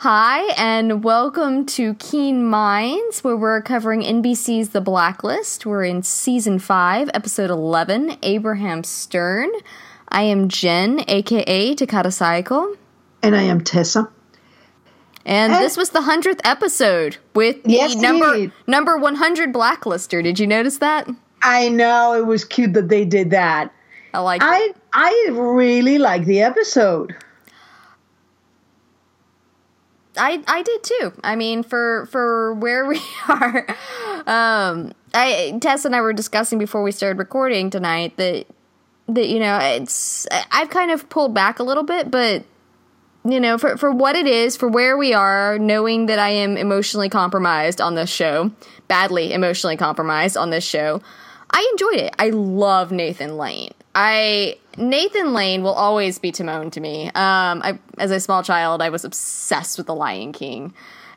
Hi, and welcome to Keen Minds, where we're covering NBC's The Blacklist. We're in season 5, episode 11, Abraham Stern. I am Jen, aka Takata Cycle. And I am Tessa. And, and this was the 100th episode with yes, the number, indeed. number 100 Blacklister. Did you notice that? I know, it was cute that they did that. I like I, it. I really like the episode. I I did too. I mean, for for where we are, um, I Tess and I were discussing before we started recording tonight that that you know it's I've kind of pulled back a little bit, but you know for for what it is, for where we are, knowing that I am emotionally compromised on this show, badly emotionally compromised on this show, I enjoyed it. I love Nathan Lane. I Nathan Lane will always be Timon to me. Um, I, as a small child, I was obsessed with The Lion King,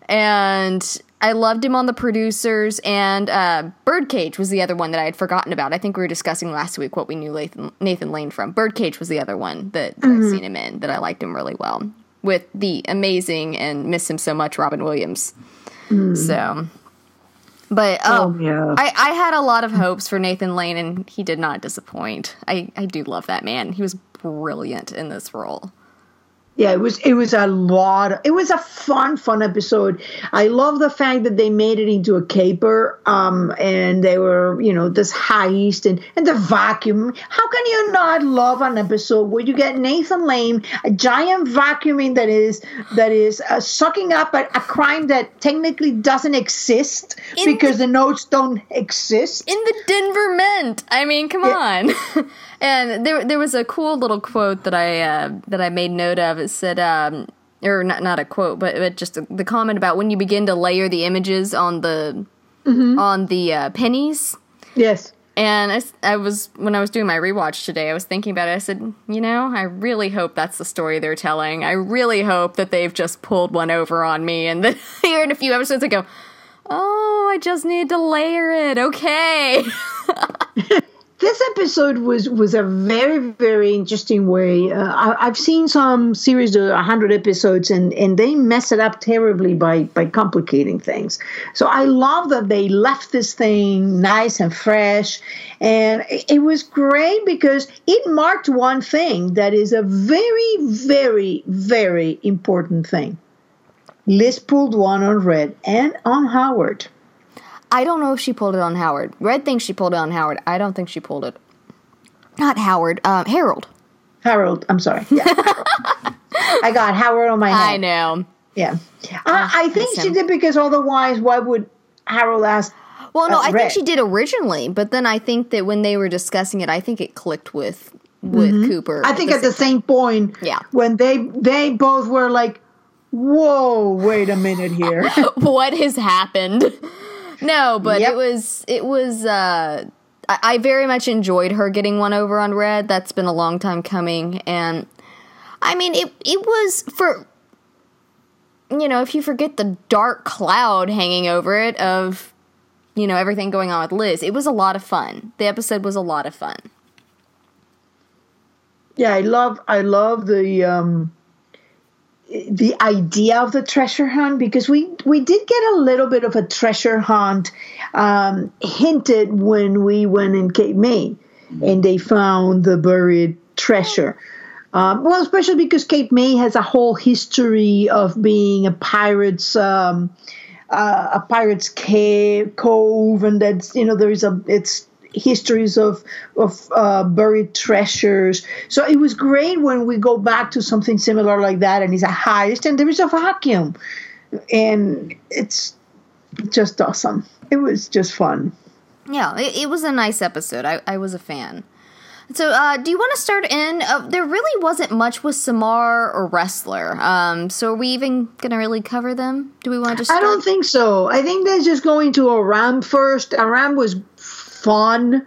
and I loved him on the producers. And uh, Birdcage was the other one that I had forgotten about. I think we were discussing last week what we knew Nathan, Nathan Lane from. Birdcage was the other one that, that mm-hmm. I've seen him in that I liked him really well with the amazing and miss him so much Robin Williams. Mm. So but oh, oh yeah. I, I had a lot of hopes for Nathan Lane, and he did not disappoint. I, I do love that man. He was brilliant in this role. Yeah, it was it was a lot. it was a fun, fun episode. I love the fact that they made it into a caper, um, and they were, you know, this heist and and the vacuum. How can you not love an episode where you get Nathan Lane, a giant vacuuming that is that is uh, sucking up a, a, crime that technically doesn't exist in because the, the, notes don't exist in the Denver Mint. I mean, come yeah. on. And there, there was a cool little quote that I uh, that I made note of. It said, um, or not not a quote, but, but just a, the comment about when you begin to layer the images on the mm-hmm. on the uh, pennies. Yes. And I, I was when I was doing my rewatch today, I was thinking about it. I said, you know, I really hope that's the story they're telling. I really hope that they've just pulled one over on me, and that here in a few episodes I go, oh, I just need to layer it. Okay. this episode was was a very very interesting way. Uh, I, have seen some series of hundred episodes, and and they mess it up terribly by by complicating things. So I love that they left this thing nice and fresh, and it was great because it marked one thing that is a very very very important thing. Liz pulled one on Red and on Howard. I don't know if she pulled it on Howard. Red thinks she pulled it on Howard. I don't think she pulled it. Not Howard. Um, Harold. Harold. I'm sorry. Yeah. I got Howard on my head. I know. Yeah. Uh, I think she did because otherwise, why would Harold ask? Well, no, I Red? think she did originally, but then I think that when they were discussing it, I think it clicked with with mm-hmm. Cooper. I think at the, same, point, yeah, when they they both were like, "Whoa, wait a minute here, what has happened?" No, but yep. it was it was uh I, I very much enjoyed her getting one over on Red. That's been a long time coming and I mean it it was for you know, if you forget the dark cloud hanging over it of you know, everything going on with Liz, it was a lot of fun. The episode was a lot of fun. Yeah, I love I love the um the idea of the treasure hunt because we we did get a little bit of a treasure hunt um, hinted when we went in Cape May and they found the buried treasure. Um, well, especially because Cape May has a whole history of being a pirate's um, uh, a pirate's cave cove, and that's you know there's a it's histories of of uh, buried treasures. So it was great when we go back to something similar like that, and it's a heist, and there is a vacuum, and it's just awesome. It was just fun. Yeah, it, it was a nice episode. I, I was a fan. So, uh, do you want to start in? Uh, there really wasn't much with Samar or Ressler. Um, so, are we even going to really cover them? Do we want to just? Start? I don't think so. I think they're just going to Aram first. Aram was fun.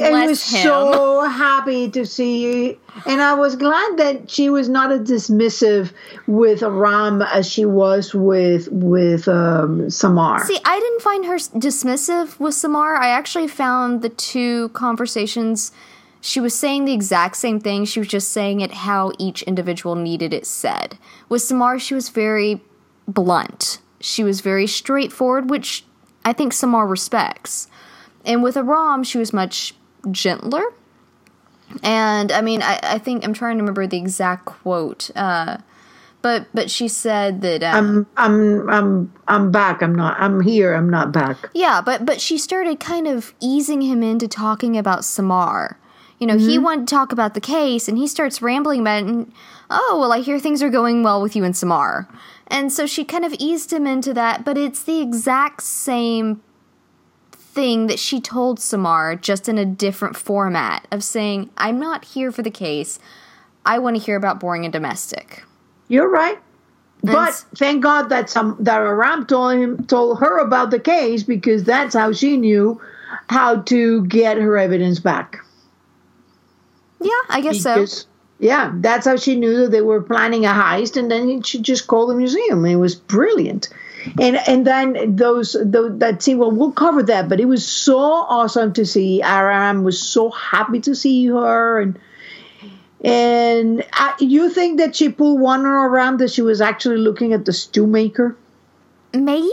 I was him. so happy to see, you. and I was glad that she was not as dismissive with Ram as she was with with um, Samar. See, I didn't find her dismissive with Samar. I actually found the two conversations she was saying the exact same thing. She was just saying it how each individual needed it said. With Samar, she was very blunt. She was very straightforward, which I think Samar respects. And with Aram, she was much gentler. And I mean, I, I think I'm trying to remember the exact quote. Uh, but but she said that um, I'm I'm I'm I'm back. I'm not. I'm here. I'm not back. Yeah, but but she started kind of easing him into talking about Samar. You know, mm-hmm. he wanted to talk about the case, and he starts rambling about it. And, oh well, I hear things are going well with you and Samar, and so she kind of eased him into that. But it's the exact same thing that she told Samar, just in a different format of saying, "I'm not here for the case. I want to hear about boring and domestic." You're right. But thank God that some that Aram told him told her about the case because that's how she knew how to get her evidence back. Yeah, I guess because, so. Yeah, that's how she knew that they were planning a heist, and then she just called the museum. It was brilliant, and and then those, those that scene. Well, we'll cover that, but it was so awesome to see. Aram was so happy to see her, and and I, you think that she pulled one around that she was actually looking at the Stewmaker? Maybe.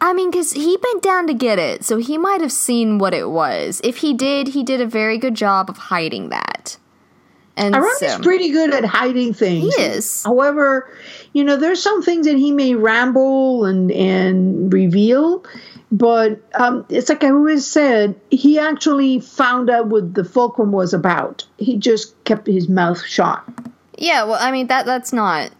I mean, because he bent down to get it, so he might have seen what it was. If he did, he did a very good job of hiding that. And Aram so, is pretty good at hiding things. He is. However, you know, there's some things that he may ramble and and reveal, but um, it's like I always said, he actually found out what the fulcrum was about. He just kept his mouth shut. Yeah, well, I mean that that's not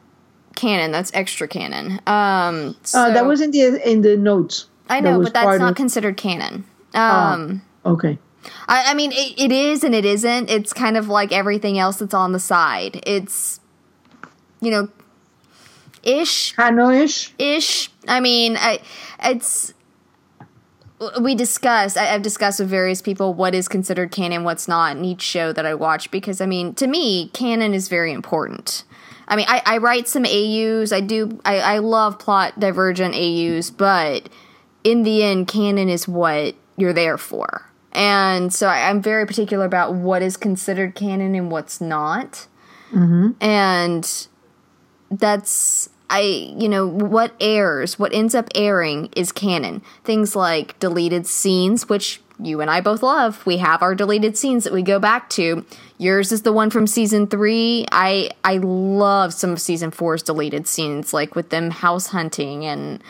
canon. That's extra canon. Um, so, uh, that was in the in the notes. I know, that but that's not of, considered canon. Ah, um, okay. I, I mean, it, it is and it isn't. It's kind of like everything else that's on the side. It's, you know, ish. I know ish. Ish. I mean, I, it's we discuss I, have discussed with various people what is considered canon what's not in each show that i watch because i mean to me canon is very important i mean i, I write some aus i do I, I love plot divergent aus but in the end canon is what you're there for and so I, am very particular about what is considered canon and what's not mm-hmm. and that's I, you know, what airs, what ends up airing is canon. Things like deleted scenes, which you and I both love. We have our deleted scenes that we go back to. Yours is the one from season three. I I love some of season four's deleted scenes, like with them house hunting and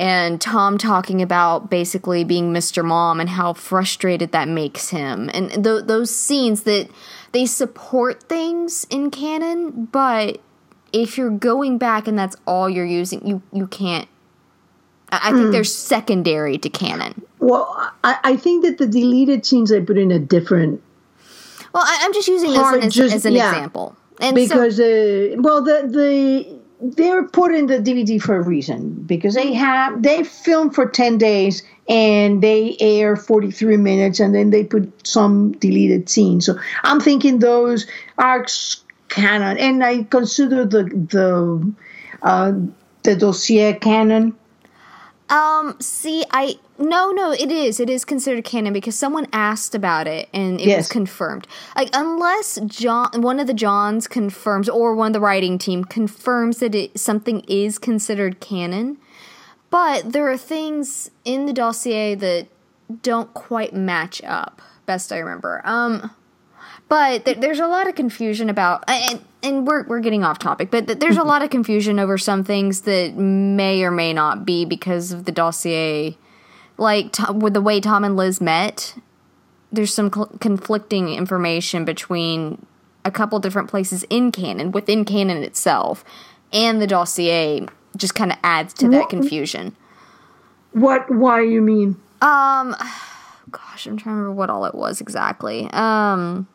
and Tom talking about basically being Mr. Mom and how frustrated that makes him, and th- those scenes that they support things in canon, but if you're going back and that's all you're using, you you can't. I, think mm. they're secondary to canon. Well, I, I, think that the deleted scenes I put in a different. Well, I, am just using this as, just, as, an yeah, example, and because so, uh, well, the the they're put in the DVD for a reason because they have they film for 10 days and they air 43 minutes and then they put some deleted scenes. So I'm thinking those are canon, and I consider the the uh, the dossier canon. Um. See, I no, no. It is. It is considered canon because someone asked about it and it yes. was confirmed. Like unless John, one of the Johns confirms, or one of the writing team confirms that it something is considered canon. But there are things in the dossier that don't quite match up. Best I remember. Um but th- there's a lot of confusion about and, and we're we're getting off topic, but th- there's a lot of confusion over some things that may or may not be because of the dossier, like to, with the way Tom and Liz met. There's some cl- conflicting information between a couple different places in canon, within canon itself, and the dossier just kind of adds to that confusion. What? Why you mean? Um, gosh, I'm trying to remember what all it was exactly. Um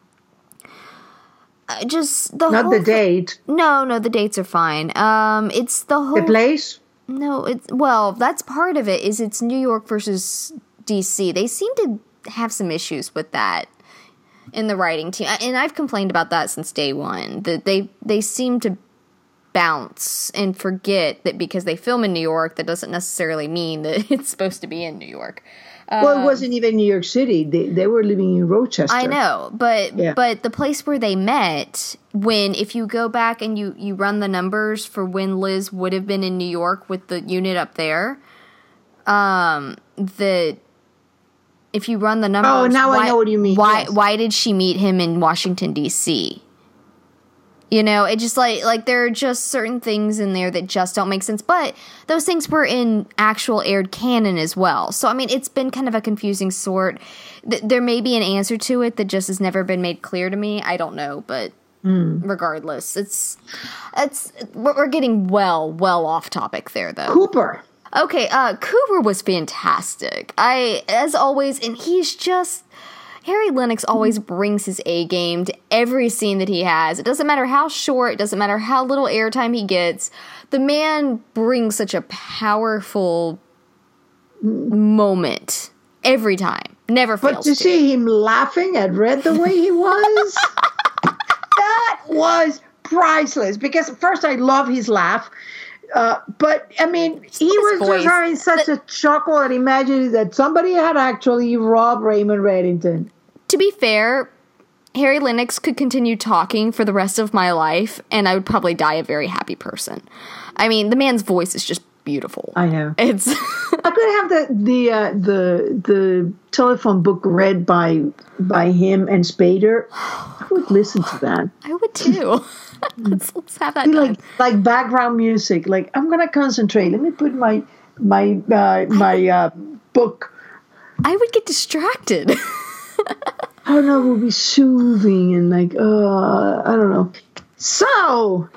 just the not the date. no, no, the dates are fine. Um, it's the whole the place. No, it's well, that's part of it. Is it's New York versus DC. They seem to have some issues with that in the writing team, and I've complained about that since day one. That they they seem to bounce and forget that because they film in New York, that doesn't necessarily mean that it's supposed to be in New York. Well, it wasn't even New York City. They they were living in Rochester. I know, but Yeah. but the place where they met, when if you go back and you you run the numbers for when Liz would have been in New York with the unit up there, um, that if you run the numbers, Oh, now I know what you mean, Why yes. why did she meet him in Washington D.C.? You know, it just like like there are just certain things in there that just don't make sense. But those things were in actual aired canon as well. So I mean, it's been kind of a confusing sort. Th- there may be an answer to it that just has never been made clear to me. I don't know, but regardless, it's it's we're we're getting well well off topic there though. Cooper. Okay, uh Cooper was fantastic. I as always and he's just Harry Lennix always brings his A game to every scene that he has. It doesn't matter how short, it doesn't matter how little airtime he gets. The man brings such a powerful moment every time. Never But to to. see him laughing at Red the way he was, that was priceless. Because first, I love his laugh. Uh, but I mean, he was voice. just having such a chuckle at imagining that somebody had actually robbed Raymond Reddington. To be fair, Harry Lennix could continue talking for the rest of my life, and I would probably die a very happy person. I mean, the man's voice is just beautiful. I know. It's I could have the the uh, the the telephone book read by by him and Spader. I would listen to that. I would too. let's let's have that like like background music. Like I'm gonna concentrate. Let me put my my uh, my uh, book. I would get distracted. I don't know. It would be soothing and like uh, I don't know. So.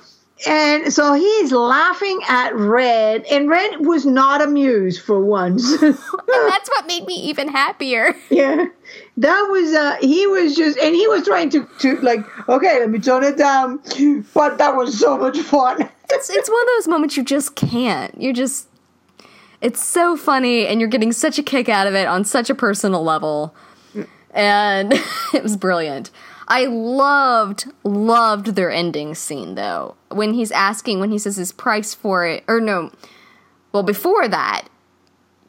And so he's laughing at Red, and Red was not amused for once. and that's what made me even happier. Yeah, that was uh he was just and he was trying to to like okay let me tone it down, but that was so much fun. It's it's one of those moments you just can't. You're just it's so funny and you're getting such a kick out of it on such a personal level. And it was brilliant. I loved loved their ending scene though. When he's asking when he says his price for it or no. Well, before that,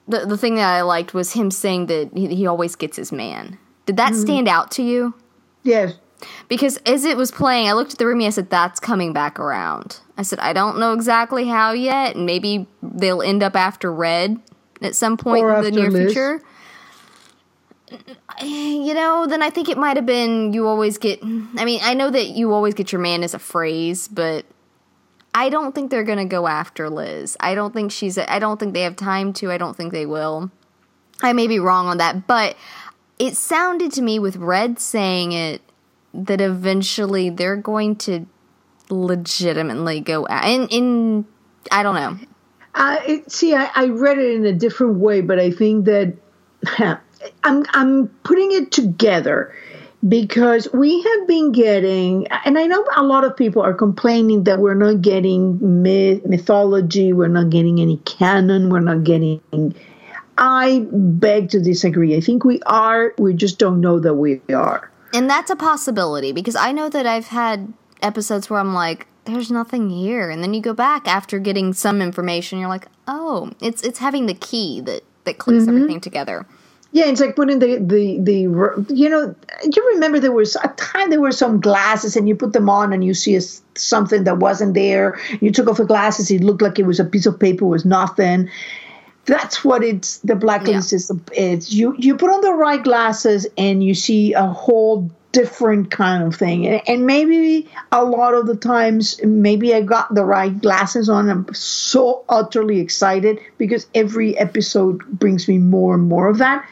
the the thing that I liked was him saying that he, he always gets his man. Did that mm-hmm. stand out to you? yes, Because as it was playing, I looked at the room and I said, That's coming back around. I said, I don't know exactly how yet. and Maybe they'll end up after Red at some point Or in the near Liz. future. You know, then I think it might have been you always get. I mean, I know that you always get your man as a phrase, but I don't think they're going to go after Liz. I don't think she's. I don't think they have time to. I don't think they will. I may be wrong on that, but it sounded to me with Red saying it that eventually they're going to legitimately go out. In, in I don't know. uh, it, see, I, I read it in a different way, but I think that I'm I'm putting it together because we have been getting, and I know a lot of people are complaining that we're not getting myth, mythology, we're not getting any canon, we're not getting. I beg to disagree. I think we are. We just don't know that we are. And that's a possibility because I know that I've had episodes where I'm like, there's nothing here. And then you go back after getting some information, you're like, oh, it's it's having the key that, that clicks mm-hmm. everything together. Yeah, it's like putting the, the, the, you know, you remember there was a time there were some glasses and you put them on and you see a, something that wasn't there. You took off the glasses, it looked like it was a piece of paper, was nothing. That's what it's, the blacklist is. It's you, you put on the right glasses and you see a whole different kind of thing. And, maybe a lot of the times, maybe I got the right glasses on. I'm so utterly excited because every episode brings me more and more of that.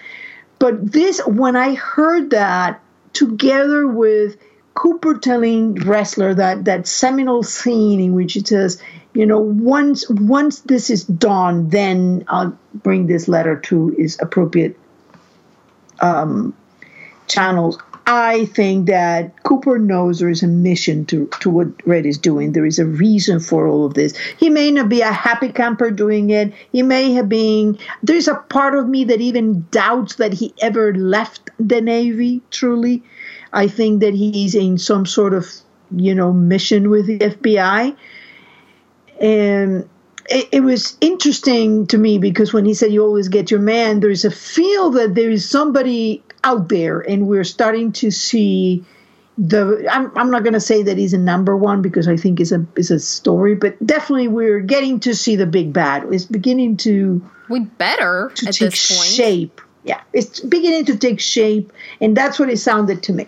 But this, when I heard that together with Cooper telling Ressler that that seminal scene in which he says, you know, once once this is done, then I'll bring this letter to its appropriate um, channels. I think that Cooper knows there is a mission to, to what Red is doing. There is a reason for all of this. He may not be a happy camper doing it. He may have been. There's a part of me that even doubts that he ever left the Navy, truly. I think that he's in some sort of, you know, mission with the FBI. and it, it, was interesting to me because when he said you always get your man, there's a feel that there is somebody out there, and we're starting to see the. I'm, I'm not going to say that he's a number one because I think it's a is a story, but definitely we're getting to see the big bad. It's beginning to we better to take shape. Yeah, it's beginning to take shape, and that's what it sounded to me.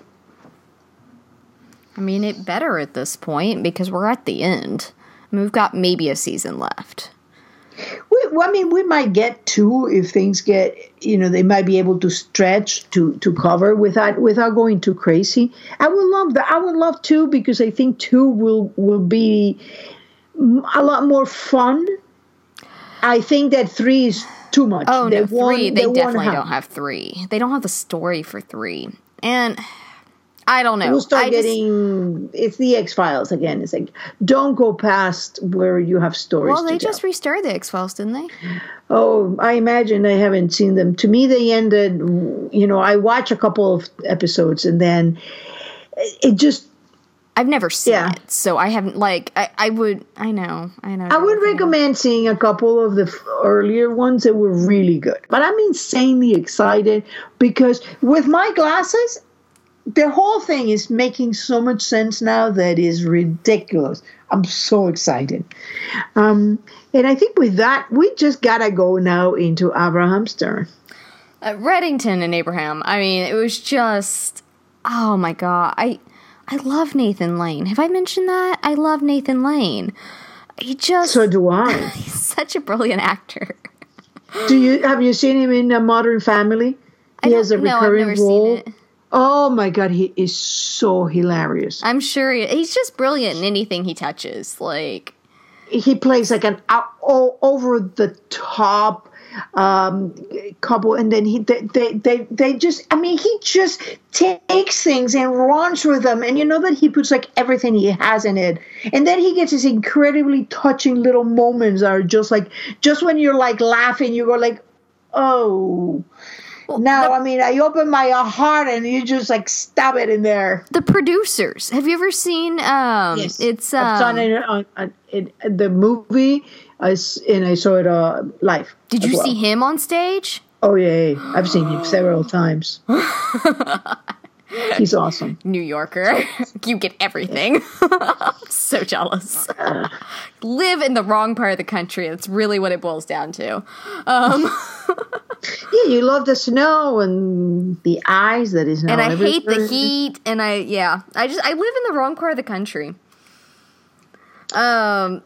I mean, it better at this point because we're at the end. I mean, we've got maybe a season left. We, well, I mean, we might get two if things get, you know, they might be able to stretch to to cover without without going too crazy. I would love that. I would love two because I think two will will be a lot more fun. I think that three is too much. Oh they no, three. they, they definitely don't have three. They don't have the story for three, and I don't know. We'll start I getting just, it's the X Files again. It's like don't go past where you have stories. Well, they just restarted the X Files, didn't they? Oh, I imagine I haven't seen them. To me, they ended. You know, I watch a couple of episodes and then it just. I've never seen yeah. it, so I haven't like I, I would I know I know. I would recommend seeing a couple of the earlier ones that were really good. But I'm insanely excited because with my glasses, the whole thing is making so much sense now that is ridiculous. I'm so excited. Um, and I think with that, we just gotta go now into Abraham Stern. Uh, Reddington and Abraham. I mean, it was just, oh my god, I, I love Nathan Lane. Have I mentioned that? I love Nathan Lane. He just so do I. he's such a brilliant actor. do you have you seen him in a Modern Family? He has a recurring no, role. Oh my god, he is so hilarious. I'm sure he, he's just brilliant in anything he touches. Like he plays like an out, all over the top um, couple, and then he they, they they they just I mean he just takes things and runs with them, and you know that he puts like everything he has in it, and then he gets these incredibly touching little moments that are just like just when you're like laughing, you go like, oh no, the, I mean, I open my heart and you just like stab it in there. The producers. Have you ever seen? Um, yes, it's. Um, I've done it on, on, in, the movie, I, and I saw it uh, live. Did you well. see him on stage? Oh yeah, yeah. I've seen him several times. He's awesome. New Yorker. you get everything. so jealous. Live in the wrong part of the country. That's really what it boils down to. Um, yeah, you love the snow and the eyes that is snow. And I hate the heat. And I, yeah, I just, I live in the wrong part of the country. Um,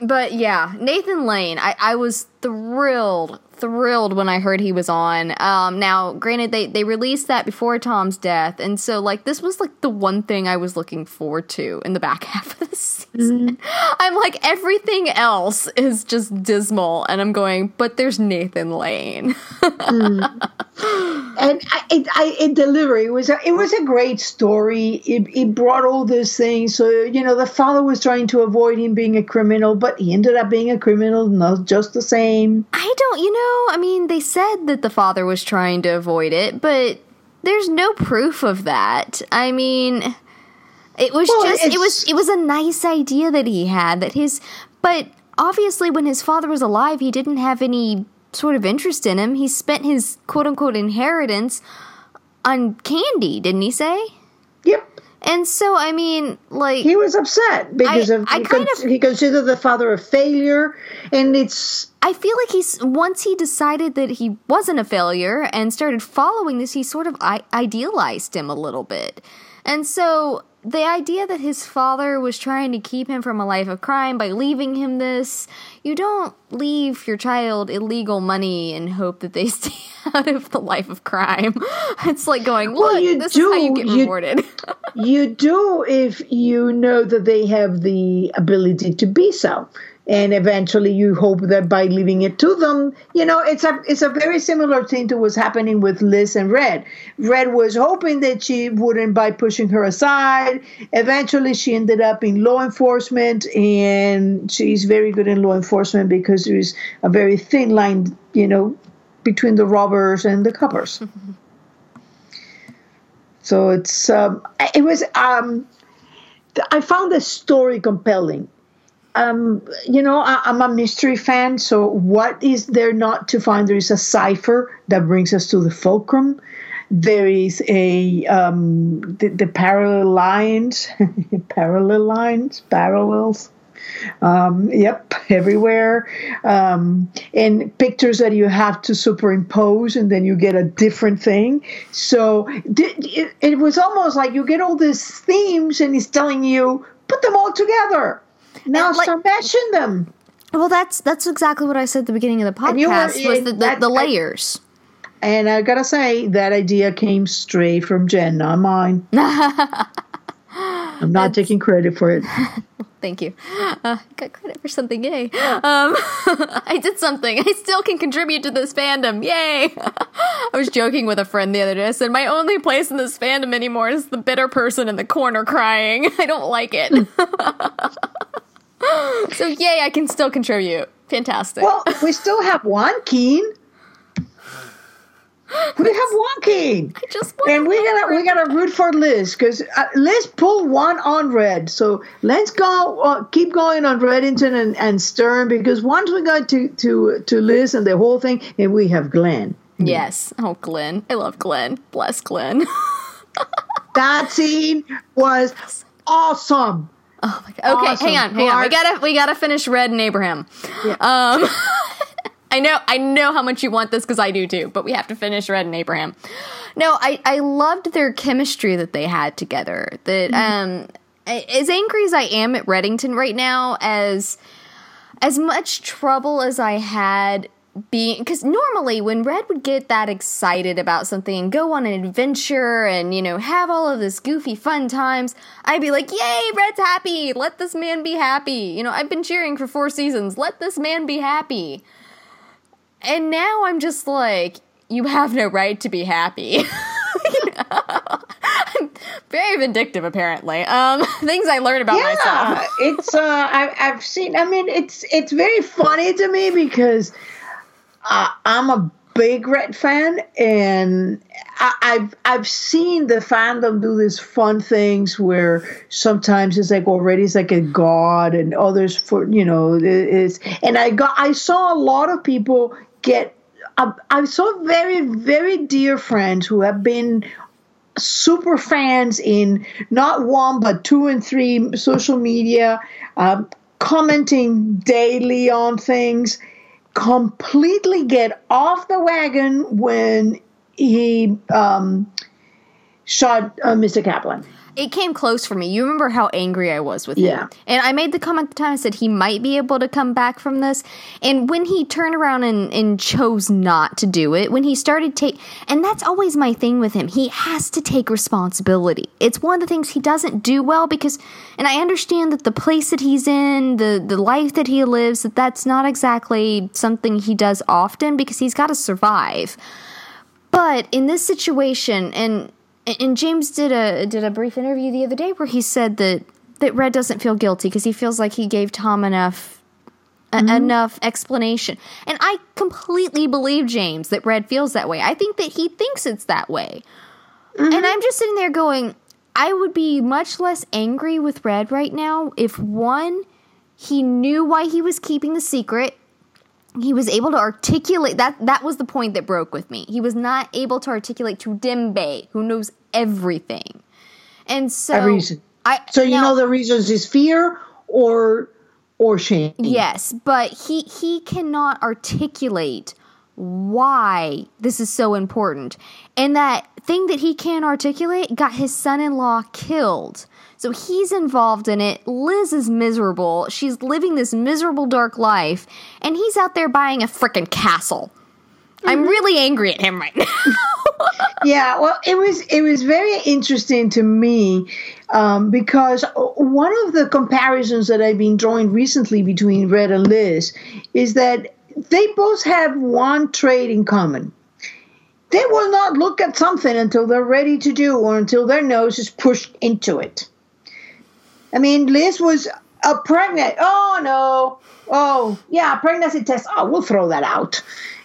but yeah, Nathan Lane, I, I was thrilled thrilled when I heard he was on. Um, now, granted, they they released that before Tom's death, and so like this was like the one thing I was looking forward to in the back half of the season. Mm-hmm. I'm like everything else is just dismal, and I'm going, but there's Nathan Lane. mm. And I, it, I, it delivery was a, it was a great story. It, it brought all those things. So you know, the father was trying to avoid him being a criminal, but he ended up being a criminal, not just the same. I don't, you know I mean, they said that the father was trying to avoid it, but there's no proof of that. I mean, it was well, just it was it was a nice idea that he had that his but obviously when his father was alive, he didn't have any sort of interest in him. He spent his quote unquote inheritance on candy, didn't he say? Yep. And so, I mean, like he was upset because I, of I kind con- of he considered the father a failure, and it's. I feel like he's once he decided that he wasn't a failure and started following this, he sort of I- idealized him a little bit, and so the idea that his father was trying to keep him from a life of crime by leaving him this, you don't leave your child illegal money and hope that they stay out of the life of crime. It's like going, look, well, you this do. is how you get rewarded. You, you do if you know that they have the ability to be so and eventually you hope that by leaving it to them you know it's a it's a very similar thing to what's happening with liz and red. Red was hoping that she wouldn't by pushing her aside eventually she ended up in law enforcement and she's very good in law enforcement because there's a very thin line you know between the robbers and the coppers. So it's um, it was um, i found the story compelling um, you know, I, I'm a mystery fan. So what is there not to find? There is a cipher that brings us to the fulcrum. There is a um, the, the parallel lines, parallel lines, parallels. Um, yep, everywhere. Um, and pictures that you have to superimpose, and then you get a different thing. So it, it was almost like you get all these themes, and he's telling you put them all together. Now And, like- start mashing them. Well, that's that's exactly what I said at the beginning of the you were- podcast was the, the, that- the I- layers. And I gotta say, that idea came straight from Jen, not mine. I'm not taking credit for it. Thank you. Uh, got credit for something, yay. Um, I did something. I still can contribute to this fandom, yay. I was joking with a friend the other day. I said, My only place in this fandom anymore is the bitter person in the corner crying. I don't like it. so, yay, I can still contribute. Fantastic. Well, we still have one Keen. We have one Keen. I just And we gotta we gotta root for Liz because uh, Liz pulled one on Red. So let's go uh, keep going on Reddington and, and Stern because once we got to to to Liz and the whole thing, and we have Glenn. Yes. Oh, Glenn. I love Glenn. Bless Glenn. That scene was awesome. Oh my god. Okay, Awesome. hang on, hang on. We gotta we gotta finish Red and Abraham. Yeah. Um I know I know how much you want this because I do too, but we have to finish Red and Abraham. No, I, I loved their chemistry that they had together. That um as angry as I am at Reddington right now, as as much trouble as I had being because normally when Red would get that excited about something and go on an adventure and you know have all of this goofy fun times, I'd be like, "Yay, Red's happy! Let this man be happy!" You know, I've been cheering for four seasons. Let this man be happy. And now I'm just like, "You have no right to be happy." Very vindictive, apparently. Um, things I learned about myself. Yeah, it's uh, I, I've seen. I mean, it's it's very funny to me because uh, I'm a big Red fan, and I, I've I've seen the fandom do these fun things where sometimes it's like already it's like a god, and others for you know it is. And I got I saw a lot of people get. I, I saw very very dear friends who have been super fans in not one but two and three social media, um, commenting daily on things, completely get off the wagon when he um, shot uh, Mr. Kaplan. It came close for me. You remember how angry I was with Yeah. him. And I made the comment at the time, I said he might be able to come back from this. And when he turned around and, and chose not to do it, when he started take and that's always my thing with him. He has to take responsibility. It's one of the things he doesn't do well because and I understand that the place that he's in, the the life that he lives, that that's not exactly something he does often because he's got to survive. But in this situation, and and James did a did a brief interview the other day where he said that that Red doesn't feel guilty because he feels like he gave Tom enough a- mm-hmm. enough explanation. And I completely believe James that Red feels that way. I think that he thinks it's that way. Mm-hmm. And I'm just sitting there going, I would be much less angry with Red right now if one he knew why he was keeping the secret he was able to articulate that that was the point that broke with me he was not able to articulate to dembe who knows everything and so reason. i So you now- know the reasons is fear or or shame. yes but he he cannot articulate why this is so important and that thing that he can't articulate got his son-in-law killed so he's involved in it. Liz is miserable. She's living this miserable dark life and he's out there buying a freaking castle. I'm really angry at him right now. Yeah well it was it was very interesting to me um, because one of the comparisons that i've been drawing recently between red and liz is that they both have one trait in common. They will not look at something until they're ready to do or until their nose is pushed into it i mean liz was a pregnant oh no oh yeah pregnancy test oh we'll throw that out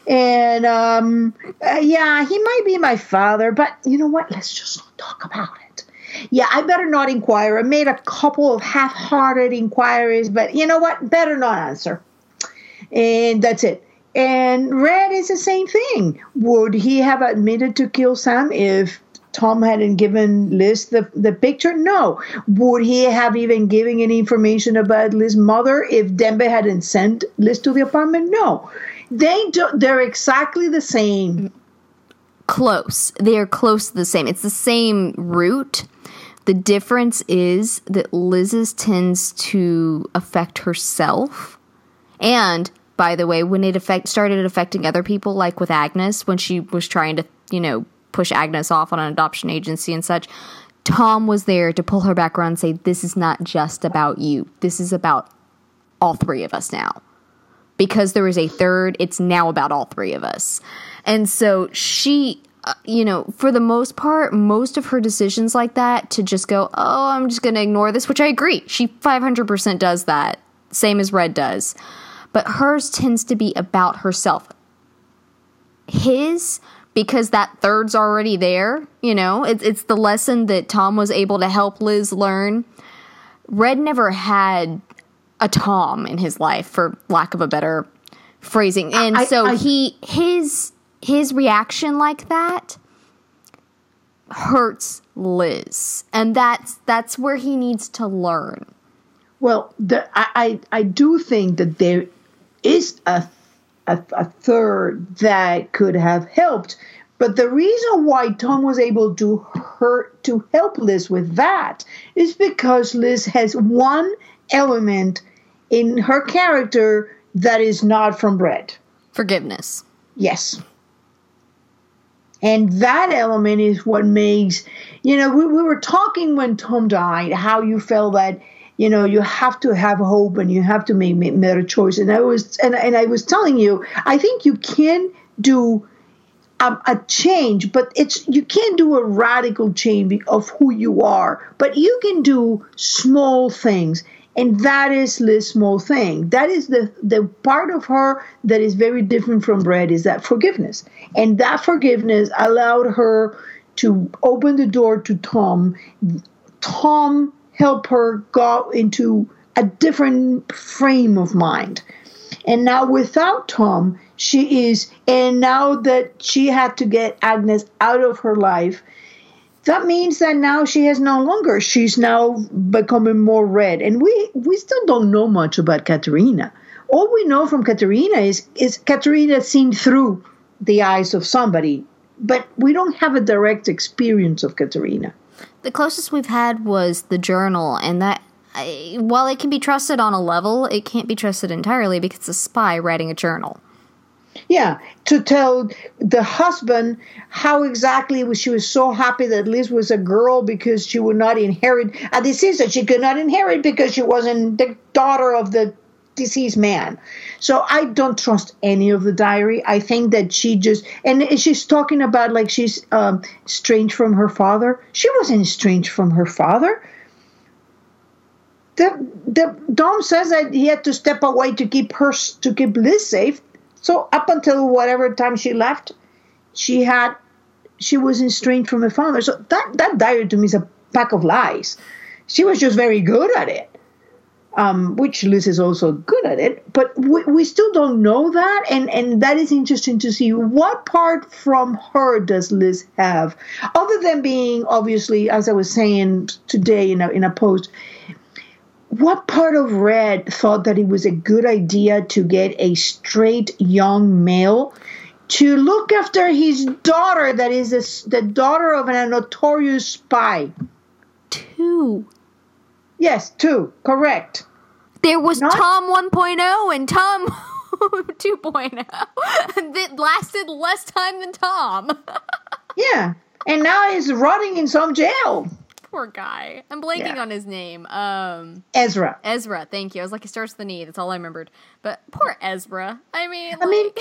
and um, uh, yeah, he might be my father, but you know what? Let's just not talk about it. yeah, I better not inquire. I made a couple of half hearted inquiries, but you know what? Better not answer. And that's it. And Red is the same thing. Would he have admitted to kill Sam if Tom hadn't given Liz the, the picture? No. Would he have even given any information about Liz's mother if Dembe hadn't sent Liz to the apartment? No. They do, they're exactly the same. Close. They are close to the same. It's the same root. The difference is that Liz's tends to affect herself. And by the way, when it affect started affecting other people, like with Agnes, when she was trying to, you know, push Agnes off on an adoption agency and such, Tom was there to pull her back around and say, This is not just about you. This is about all three of us now. Because there is a third, it's now about all three of us. And so she, uh, you know, for the most part, most of her decisions like that to just go, Oh, I'm just going to ignore this, which I agree. She 500% does that, same as Red does. But hers tends to be about herself. His because that third's already there. You know, it's it's the lesson that Tom was able to help Liz learn. Red never had a Tom in his life, for lack of a better phrasing, and I, so I, he his his reaction like that hurts Liz, and that's that's where he needs to learn. Well, the, I I do think that there is a a, a third that could have helped. But the reason why Tom was able to hurt to help Liz with that is because Liz has one element in her character that is not from Red. Forgiveness. Yes. And that element is what makes, you know, we, we were talking when Tom died, how you felt that you know you have to have hope and you have to make, better choice. And i was and, and i was telling you i think you can do a, a, change but it's you can't do a radical change of who you are but you can do small things. And that is the small thing. That is the the part of her that is very different from Brad is that forgiveness. And that forgiveness allowed her to open the door to tom. Tom help her go into a different frame of mind. And now without Tom, she is, and now that she had to get Agnes out of her life, that means that now she has no longer, she's now becoming more red. And we, we still don't know much about Katarina. All we know from Katarina is, is Katarina seen through the eyes of somebody, but we don't have a direct experience of Katarina. The closest we've had was the journal, and that, I, while it can be trusted on a level, it can't be trusted entirely because it's a spy writing a journal. Yeah, to tell the husband how exactly she was so happy that Liz was a girl because she would not inherit a disease that she could not inherit because she wasn't the daughter of the deceased man. So I don't trust any of the diary. I think that she just and she's talking about like she's um, estranged from her father. She wasn't estranged from her father. The the Dom says that he had to step away to keep her to keep Liz safe. So up until whatever time she left, she had she was estranged from her father. So that that diary to me is a pack of lies. She was just very good at it um, which Liz is also good at it, but we, we still don't know that, and, and that is interesting to see. What part from her does Liz have, other than being obviously, as I was saying today in a, in a post, what part of Red thought that it was a good idea to get a straight young male to look after his daughter, that is a, the daughter of a notorious spy? Two Yes, two. Correct. There was Not- Tom 1.0 and Tom 2.0 that lasted less time than Tom. yeah. And now he's rotting in some jail. Poor guy. I'm blanking yeah. on his name. Um Ezra. Ezra, thank you. I was like, it starts with the knee. That's all I remembered. But poor Ezra. I mean, I like- mean,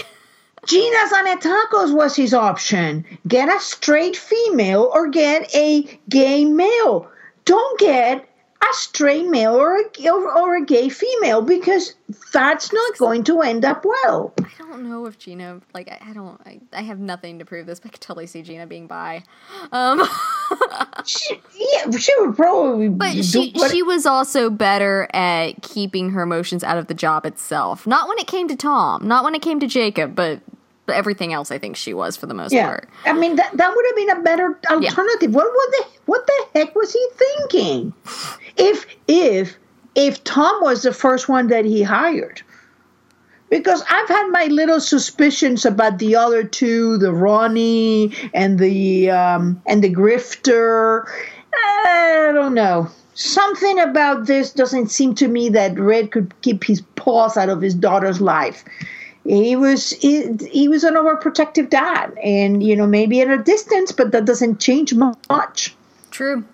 Gina Zanetakos was his option. Get a straight female or get a gay male. Don't get a straight male or a, or, a gay female because that's not going to end up well. I don't know if Gina, like, I, I don't, I, I have nothing to prove this, but I could totally see Gina being bi. Um. she, yeah, she would probably. But she what, she was also better at keeping her emotions out of the job itself. Not when it came to Tom, not when it came to Jacob, but, but everything else I think she was for the most yeah. part. I mean that that would have been a better alternative. What what the what the heck was he thinking? If if if Tom was the first one that he hired. Because I've had my little suspicions about the other two, the Ronnie and the um, and the grifter. I don't know. Something about this doesn't seem to me that Red could keep his paws out of his daughter's life. He was he, he was an overprotective dad, and you know maybe at a distance, but that doesn't change much. True.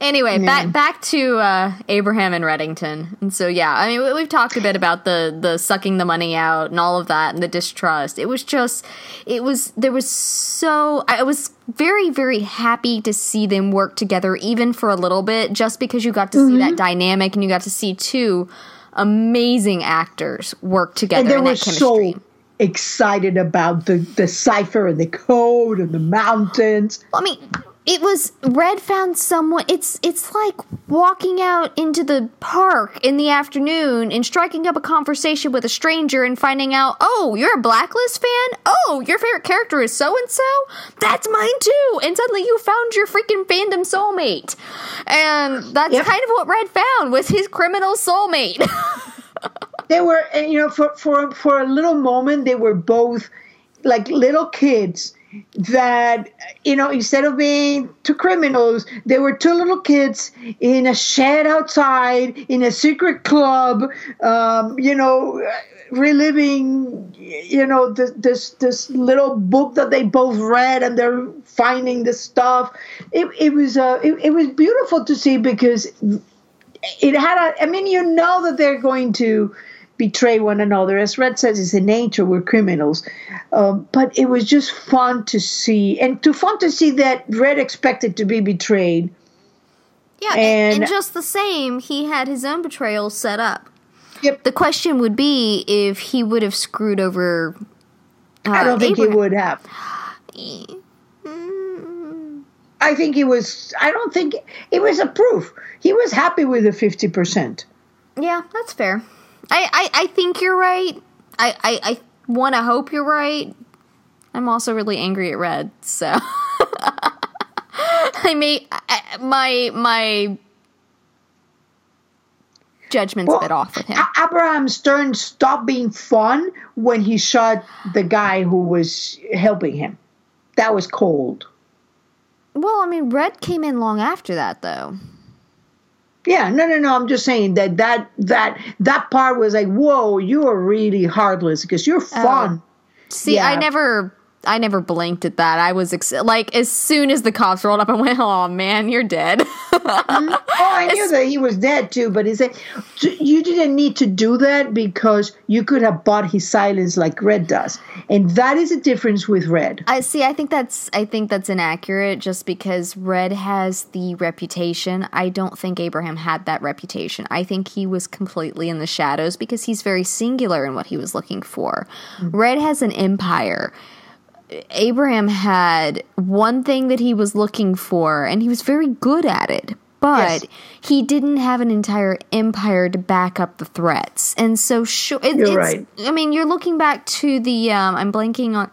Anyway, yeah. back back to uh, Abraham and Reddington, and so yeah, I mean we, we've talked a bit about the the sucking the money out and all of that, and the distrust. It was just, it was there was so I was very very happy to see them work together, even for a little bit, just because you got to mm-hmm. see that dynamic and you got to see two amazing actors work together. And they were so excited about the the cipher and the code and the mountains. I mean, it was red found someone it's it's like walking out into the park in the afternoon and striking up a conversation with a stranger and finding out oh you're a blacklist fan? Oh your favorite character is so and so that's mine too! And suddenly you found your freaking fandom soulmate. And that's yep. kind of what red found was his criminal soulmate. They were you know for for for a little moment they were both like little kids that you know instead of being two criminals they were two little kids in a shed outside in a secret club um, you know reliving you know this, this this little book that they both read and they're finding the stuff. It, it was uh it, it was beautiful to see because it had a i mean you know that they're going to betray one another. As Red says, it's in nature, we're criminals. Um, but it was just fun to see, and to fun to see that Red expected to be betrayed. Yeah, and, and just the same, he had his own betrayal set up. Yep. The question would be if he would have screwed over. Uh, I don't think Abraham. he would have. I think he was. I don't think it was a proof. He was happy with the fifty percent. Yeah, that's fair. I, I, I think you're right. I, I, I want to hope you're right. I'm also really angry at Red, so I may I, my my judgment's well, a bit off with him. Abraham Stern stopped being fun when he shot the guy who was helping him. That was cold. Well, I mean, Red came in long after that, though. Yeah, no, no, no. I'm just saying that that that that part was like, whoa, you are really heartless because you're oh. fun. see, yeah. I never I never blinked at that. I was ex- like, as soon as the cops rolled up, I went, "Oh man, you're dead." mm-hmm. Oh, I knew that he was dead too, but he said you didn't need to do that because you could have bought his silence like Red does, and that is a difference with Red. I see. I think that's I think that's inaccurate, just because Red has the reputation. I don't think Abraham had that reputation. I think he was completely in the shadows because he's very singular in what he was looking for. Mm-hmm. Red has an empire Abraham had one thing that he was looking for, and he was very good at it. But yes. he didn't have an entire empire to back up the threats, and so sure, it, you're right. I mean, you're looking back to the um, I'm blanking on,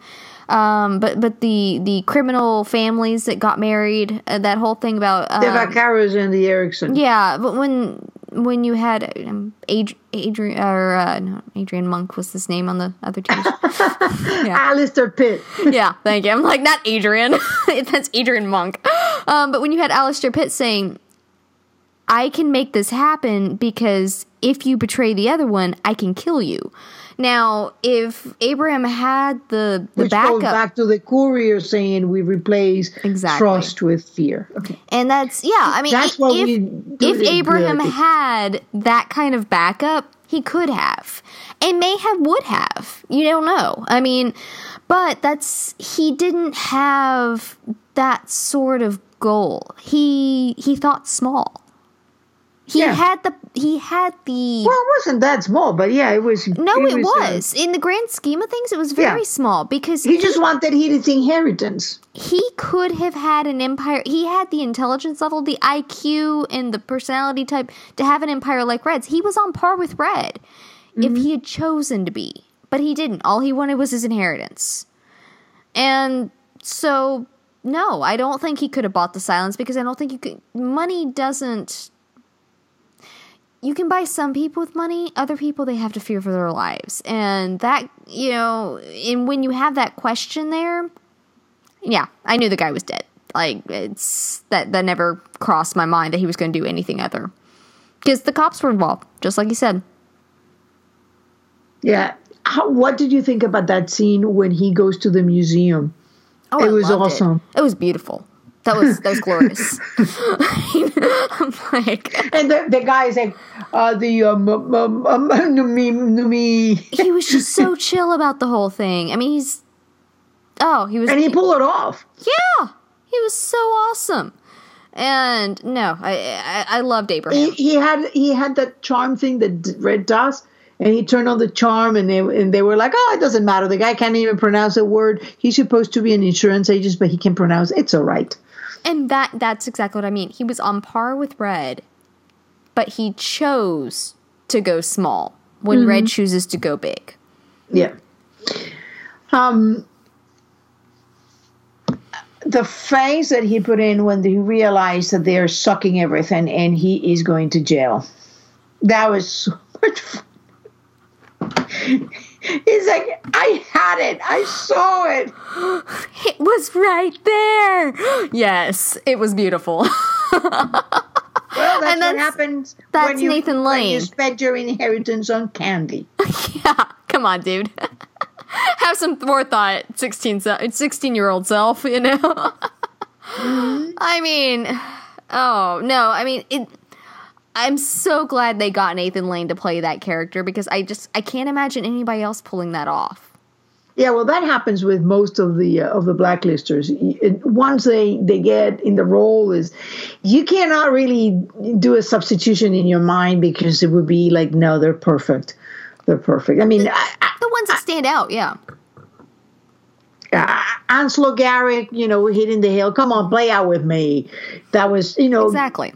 um, but but the the criminal families that got married, uh, that whole thing about um, the Vaccaros and the Erickson. Yeah, but when when you had um, Ad- Adrian or uh, no, Adrian Monk was his name on the other team. yeah. Alistair Pitt. yeah, thank you. I'm like not Adrian. That's Adrian Monk. Um, but when you had Alistair Pitt saying, "I can make this happen because if you betray the other one, I can kill you." Now, if Abraham had the the Which backup, goes back to the courier saying we replace exactly. trust with fear. Okay, and that's yeah. I mean, that's what if, we if Abraham had that kind of backup, he could have, and may have would have. You don't know. I mean, but that's he didn't have that sort of goal. He he thought small He Yeah. had the he had the Well, it wasn't that small, but yeah, it was. No, it uh, was. In the grand scheme of things, it was very Yeah. small because he just wanted his inheritance. he could have had an empire. He had the intelligence level, the IQ, and the personality type to have an empire like Red's. He was on par with Red if he had chosen to be, but he didn't. All he wanted was his inheritance. And so, no, I don't think he could have bought the silence because I don't think you could. Money doesn't. You can buy some people with money, other people they have to fear for their lives. And that, you know, and when you have that question there, yeah, I knew the guy was dead. Like it's that that never crossed my mind that he was going to do anything other. Because the cops were involved, just like you said. Yeah. How, what did you think about that scene when he goes to the museum? Oh, It I was awesome. It. It was beautiful. That was that was glorious. I'm like, And the, the guy is like, uh, the um, um, um, um, Numi, Numi. he was just so chill about the whole thing. I mean, he's oh, he was and he pulled it off. yeah, he was so awesome. And no, I I, I loved Abraham. He, he had he had that charm thing that Red does, and he turned on the charm, and they and they were like, oh, it doesn't matter. The guy can't even pronounce a word. He's supposed to be an insurance agent, but he can pronounce. It's all right. And that that's exactly what I mean. He was on par with Red, but he chose to go small when Red chooses to go big. Yeah. Um. The face that he put in when he realized that they're sucking everything and he is going to jail. That was so much fun. He's like, I had it. I saw it. It was right there. Yes, it was beautiful. Well, that's, And what that's- happens that's when you, Nathan when you Lane. spend your inheritance on candy. yeah, come on, dude. Have some forethought, 16, 16 year old self, you know? Mm-hmm. I mean, oh, no, I mean, it. I'm so glad they got Nathan Lane to play that character because I just I can't imagine anybody else pulling that off. Yeah, well, that happens with most of the uh, of the blacklisters. Once they they get in the role, is you cannot really do a substitution in your mind because it would be like, no, they're perfect. They're perfect. I mean, I, I, The ones that stand out, yeah. uh, Anslo Garrick, you know, hitting the hill. Come on, play out with me. That was, you know, Exactly.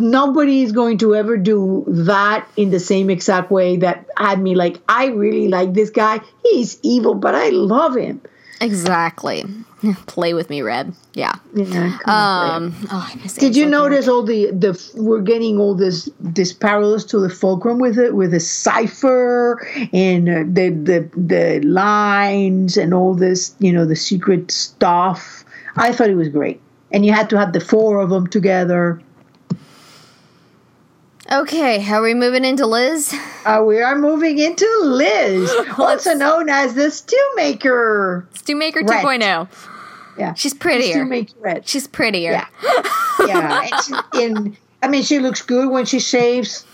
Nobody is going to ever do that in the same exact way that had me like, I really like this guy. He's evil, but I love him. Exactly. Play with me, Red. Yeah. Yeah, Um. Oh, I miss Did you notice all the the we're getting all this this parallels to the fulcrum with it with the cipher and uh, the the the lines and all this you know the secret stuff. I thought it was great, and you had to have the four of them together. Okay, how are we moving into Liz? Uh, we are moving into Liz, also known as the stew maker. Stewmaker Red. 2.0. Yeah, She's prettier. maker red. She's prettier. Yeah, yeah. She- in I mean, she looks good when she shaves.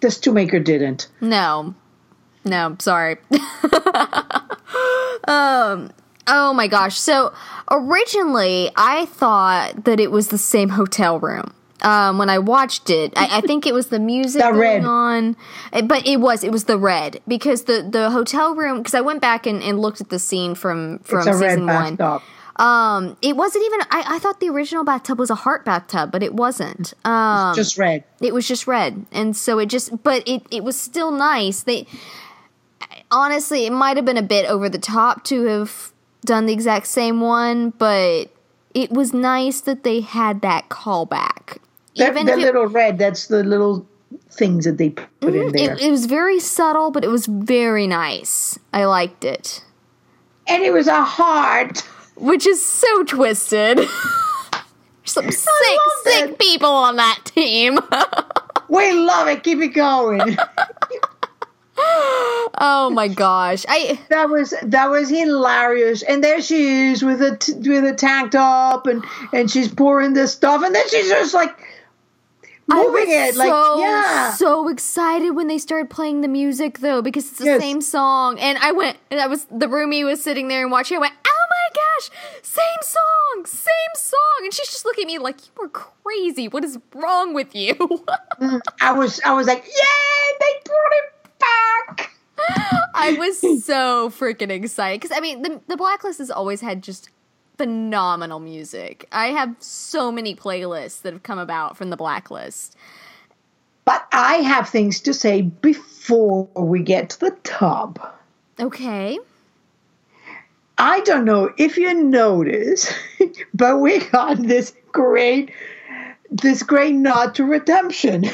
The Stewmaker didn't. No. No, sorry. um oh my gosh. So originally I thought that it was the same hotel room. Um, when I watched it, I, I think it was the music The going red. on, Uh, but it was it was the red because the the hotel room because I went back and, and looked at the scene from from It's a red season one. Um, it wasn't even. I, I thought the original bathtub was a heart bathtub, but it wasn't. Um, Just red. it was just red, and so it just. But it it was still nice. They honestly, it might have been a bit over the top to have done the exact same one, but it was nice that they had that callback. That, Even that it, little red, that's the little things that they put in mm, there. it, it was very subtle, but it was very nice. I liked it, and it was a heart. which is so twisted. Some sick, sick it. people on that team. We love it. Keep it going. oh my gosh. I that was that was hilarious. And there she is with a t- with a tank top, and and she's pouring this stuff, and then she's just like moving was it, like so, yeah. so excited when they started playing the music though, because it's the Yes. same song. And I went, and I was the roomie was sitting there and watching. I went, "Oh my gosh, same song, same song. And she's just looking at me like, you are crazy. What is wrong with you? Mm, I was, I was like, yeah, they brought it back. I was so freaking excited because I mean, the the Blacklist has always had just phenomenal music. I have so many playlists that have come about from the Blacklist. But I have things to say before we get to the tub. Okay. I don't know if you notice, but we got this great this great nod to redemption.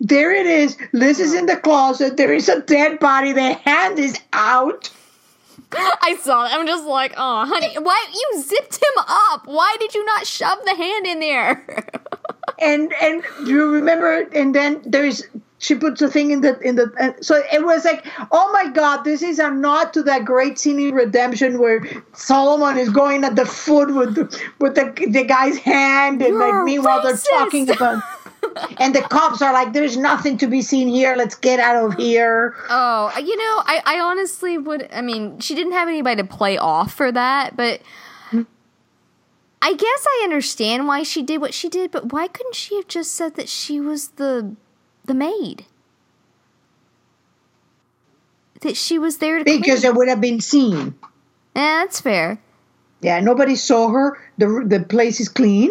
There it is. Liz is in the closet. There is a dead body. The hand is out. I saw it. I'm just like, oh, honey, why you zipped him up? Why did you not shove the hand in there? and and you remember? And then there's she puts the thing in the in the uh, so it was like oh my god this is a nod to that great scene in redemption where solomon is going at the foot with the, with the, the guy's hand and You're like meanwhile racist. they're talking about and the cops are like there's nothing to be seen here let's get out of here oh, you know, I, I honestly would. I mean, she didn't have anybody to play off for that, but hmm. I guess I understand why she did what she did. But why couldn't she have just said that she was the the maid? That she was there to because clean. it would have been seen Yeah, that's fair. yeah nobody saw her the the place is clean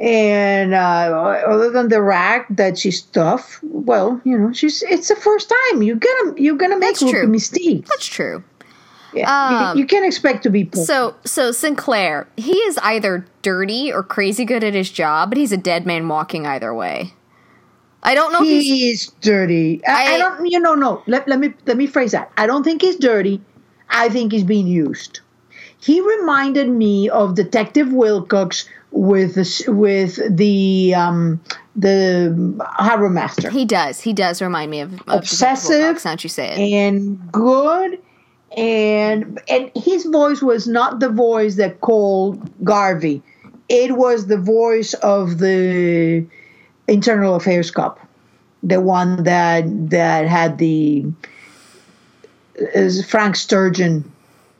and uh, other than the rack that she's tough well, you know, she's it's the first time you're gonna you're gonna make That's rookie true. mistakes. That's true. Yeah, Um, you, you can't expect to be perfect. So, so Sinclair, he is either dirty or crazy good at his job, but he's a dead man walking either way. I don't know if he's he is dirty. I, I I- don't. You know, no. Let, let me let me phrase that. I don't think he's dirty. I think he's being used. He reminded me of Detective Wilcox with the with the um, the harbor master. he does. He does remind me of, of Obsessive now that you say it. and good and and his voice was not the voice that called Garvey. It was the voice of the Internal Affairs cop, the one that that had the is Frank Sturgeon.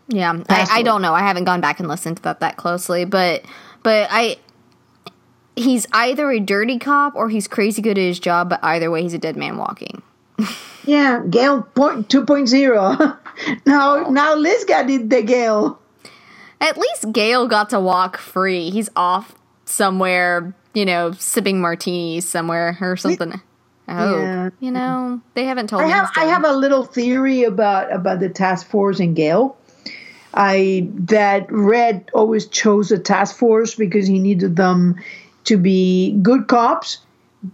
Yeah, I, I don't know. I haven't gone back and listened to that that closely, but but I he's either a dirty cop or he's crazy good at his job. But either way, he's a dead man walking. Yeah, Gale point two point zero. now now Liz got it the Gale. At least Gail got to walk free. He's off somewhere, you know, sipping martinis somewhere or something. Oh, Yeah. you know, they haven't told I me. have I have a little theory about about the task force and Gale. I that Red always chose a task force because he needed them to be good cops,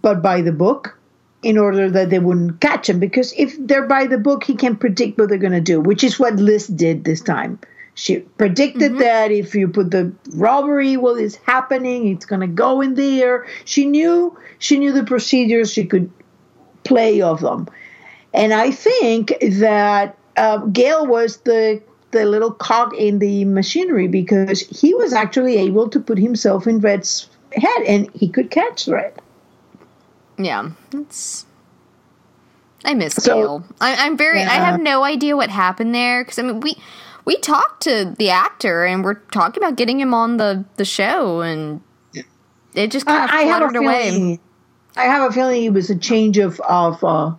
but by the book, in order that they wouldn't catch him. Because if they're by the book, he can predict what they're going to do, which is what Liz did this time. She predicted that if you put the robbery, well, it's happening. It's going to go in there. She knew she knew the procedures. She could play of them. And I think that uh, Gail was the the little cog in the machinery because he was actually able to put himself in Red's head and he could catch Red. Yeah, it's. I miss So-. I, I'm very. I have no idea what happened there because I mean we we talked to the actor and we're talking about getting him on the the show and it just kind of I, I have a away. feeling. I have a feeling it was a change of of uh,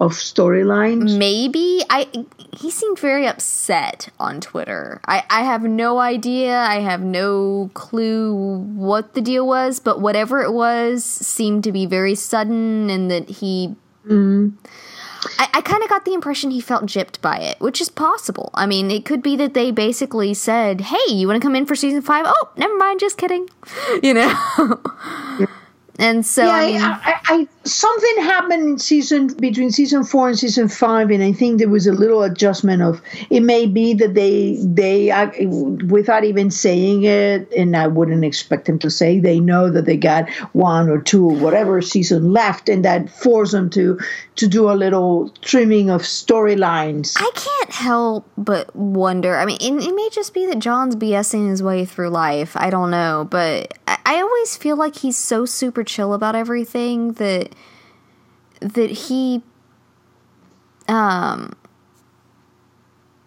of storylines. Maybe I. He seemed very upset on Twitter. I I have no idea. I have no clue what the deal was, but whatever it was seemed to be very sudden, and that he. Mm. I, I kind of got the impression he felt gypped by it, which is possible. I mean, it could be that they basically said, "Hey, you want to come in for season five? Oh, never mind, just kidding," you know. and so, Yeah, I, mean, I, I, something happened in season between season four and season five, and I think there was a little adjustment of. It may be that they they without even saying it, and I wouldn't expect them to say they know that they got one or two or whatever season left, and that forced them to to do a little trimming of storylines. I can't help but wonder. I mean, it, it may just be that John's BSing his way through life. I don't know, but I, I always feel like he's so super chill about everything that that he um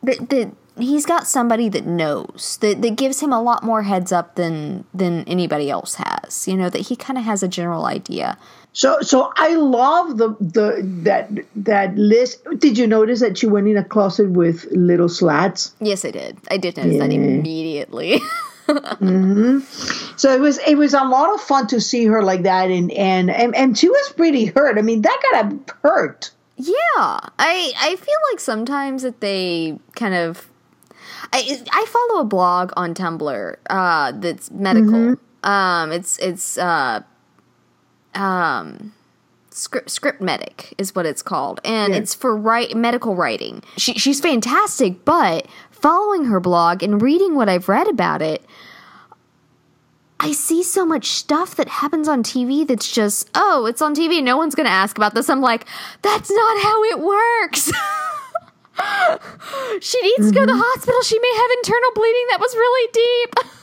that, that he's got somebody that knows that, that gives him a lot more heads up than than anybody else has. You know that he kind of has a general idea. So so I love the the that that list. Did you notice that she went in a closet with little slats? Yes, I did. I did notice yeah. that immediately. mm-hmm. So it was it was a lot of fun to see her like that, and and and, and she was pretty hurt. I mean, that got hurt. Yeah, I I feel like sometimes that they kind of I I follow a blog on Tumblr uh, that's medical. Mm-hmm. Um, it's it's uh, um, script script medic is what it's called, and it's for write medical writing. She she's fantastic, but following her blog and reading what I've read about it. I see so much stuff that happens on TV that's just, oh, it's on TV. No one's going to ask about this. I'm like, that's not how it works. she needs mm-hmm. to go to the mm-hmm. hospital. She may have internal bleeding that was really deep.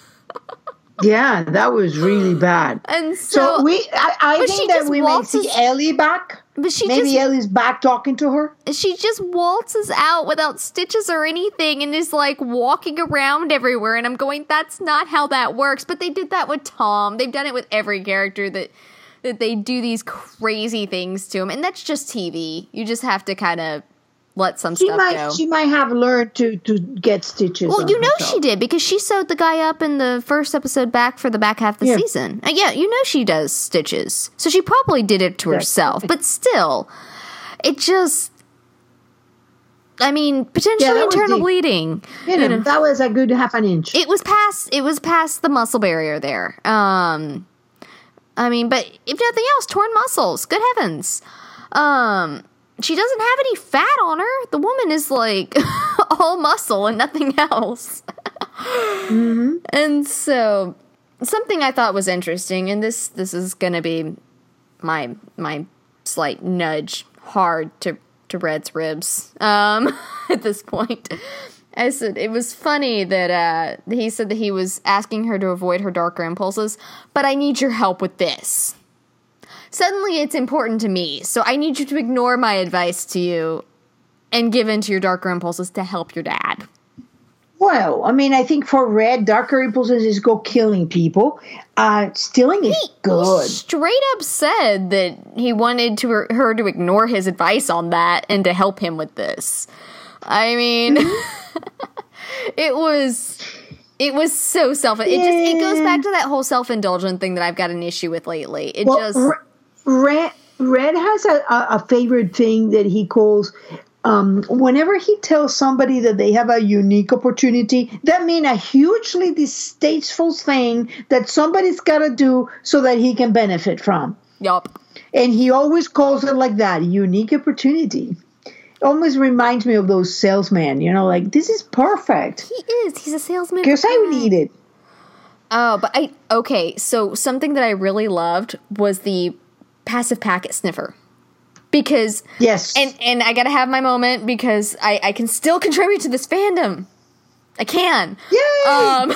yeah, that was really bad. And so, so we, I, I think that we may see Ellie back. But she maybe just, Ellie's back talking to her. She just waltzes out without stitches or anything, and is like walking around everywhere. And I'm going, that's not how that works. But they did that with Tom. They've done it with every character that that they do these crazy things to him, and that's just TV. You just have to kind of let some she stuff might, go. She might have learned to to get stitches. Well, you know herself. she did because she sewed the guy up in the first episode back for the back half of the yeah. season. Uh, yeah, you know she does stitches, so she probably did it to herself. But still, it just. I mean, potentially yeah, internal bleeding. You know, you know, that was a good half an inch. It was past. It was past the muscle barrier there. Um, I mean, but if nothing else, torn muscles. Good heavens. Um, she doesn't have any fat on her. The woman is like all muscle and nothing else. mm-hmm. And so something I thought was interesting, and this this is gonna be my my slight nudge hard to to Red's ribs um, at this point. I said it was funny that uh, he said that he was asking her to avoid her darker impulses, but I need your help with this suddenly it's important to me. So I need you to ignore my advice to you and give in to your darker impulses to help your dad. Well, I mean, I think for Red, darker impulses is go killing people. Uh, stealing is he, good. He straight up said that he wanted to her, her to ignore his advice on that and to help him with this. I mean, it was it was so self. It yeah. just it goes back to that whole self indulgent thing that I've got an issue with lately. It well, just Red, Red has a, a favorite thing that he calls um, whenever he tells somebody that they have a unique opportunity, that means a hugely distasteful thing that somebody's got to do so that he can benefit from. Yup. And he always calls it like that unique opportunity. It Almost reminds me of those salesmen, you know, like this is perfect. He is. He's a salesman. Because I need it. Oh, but I okay. So something that I really loved was the passive packet sniffer. Because yes. and and i gotta have my moment because i i can still contribute to this fandom. I can. Yay! um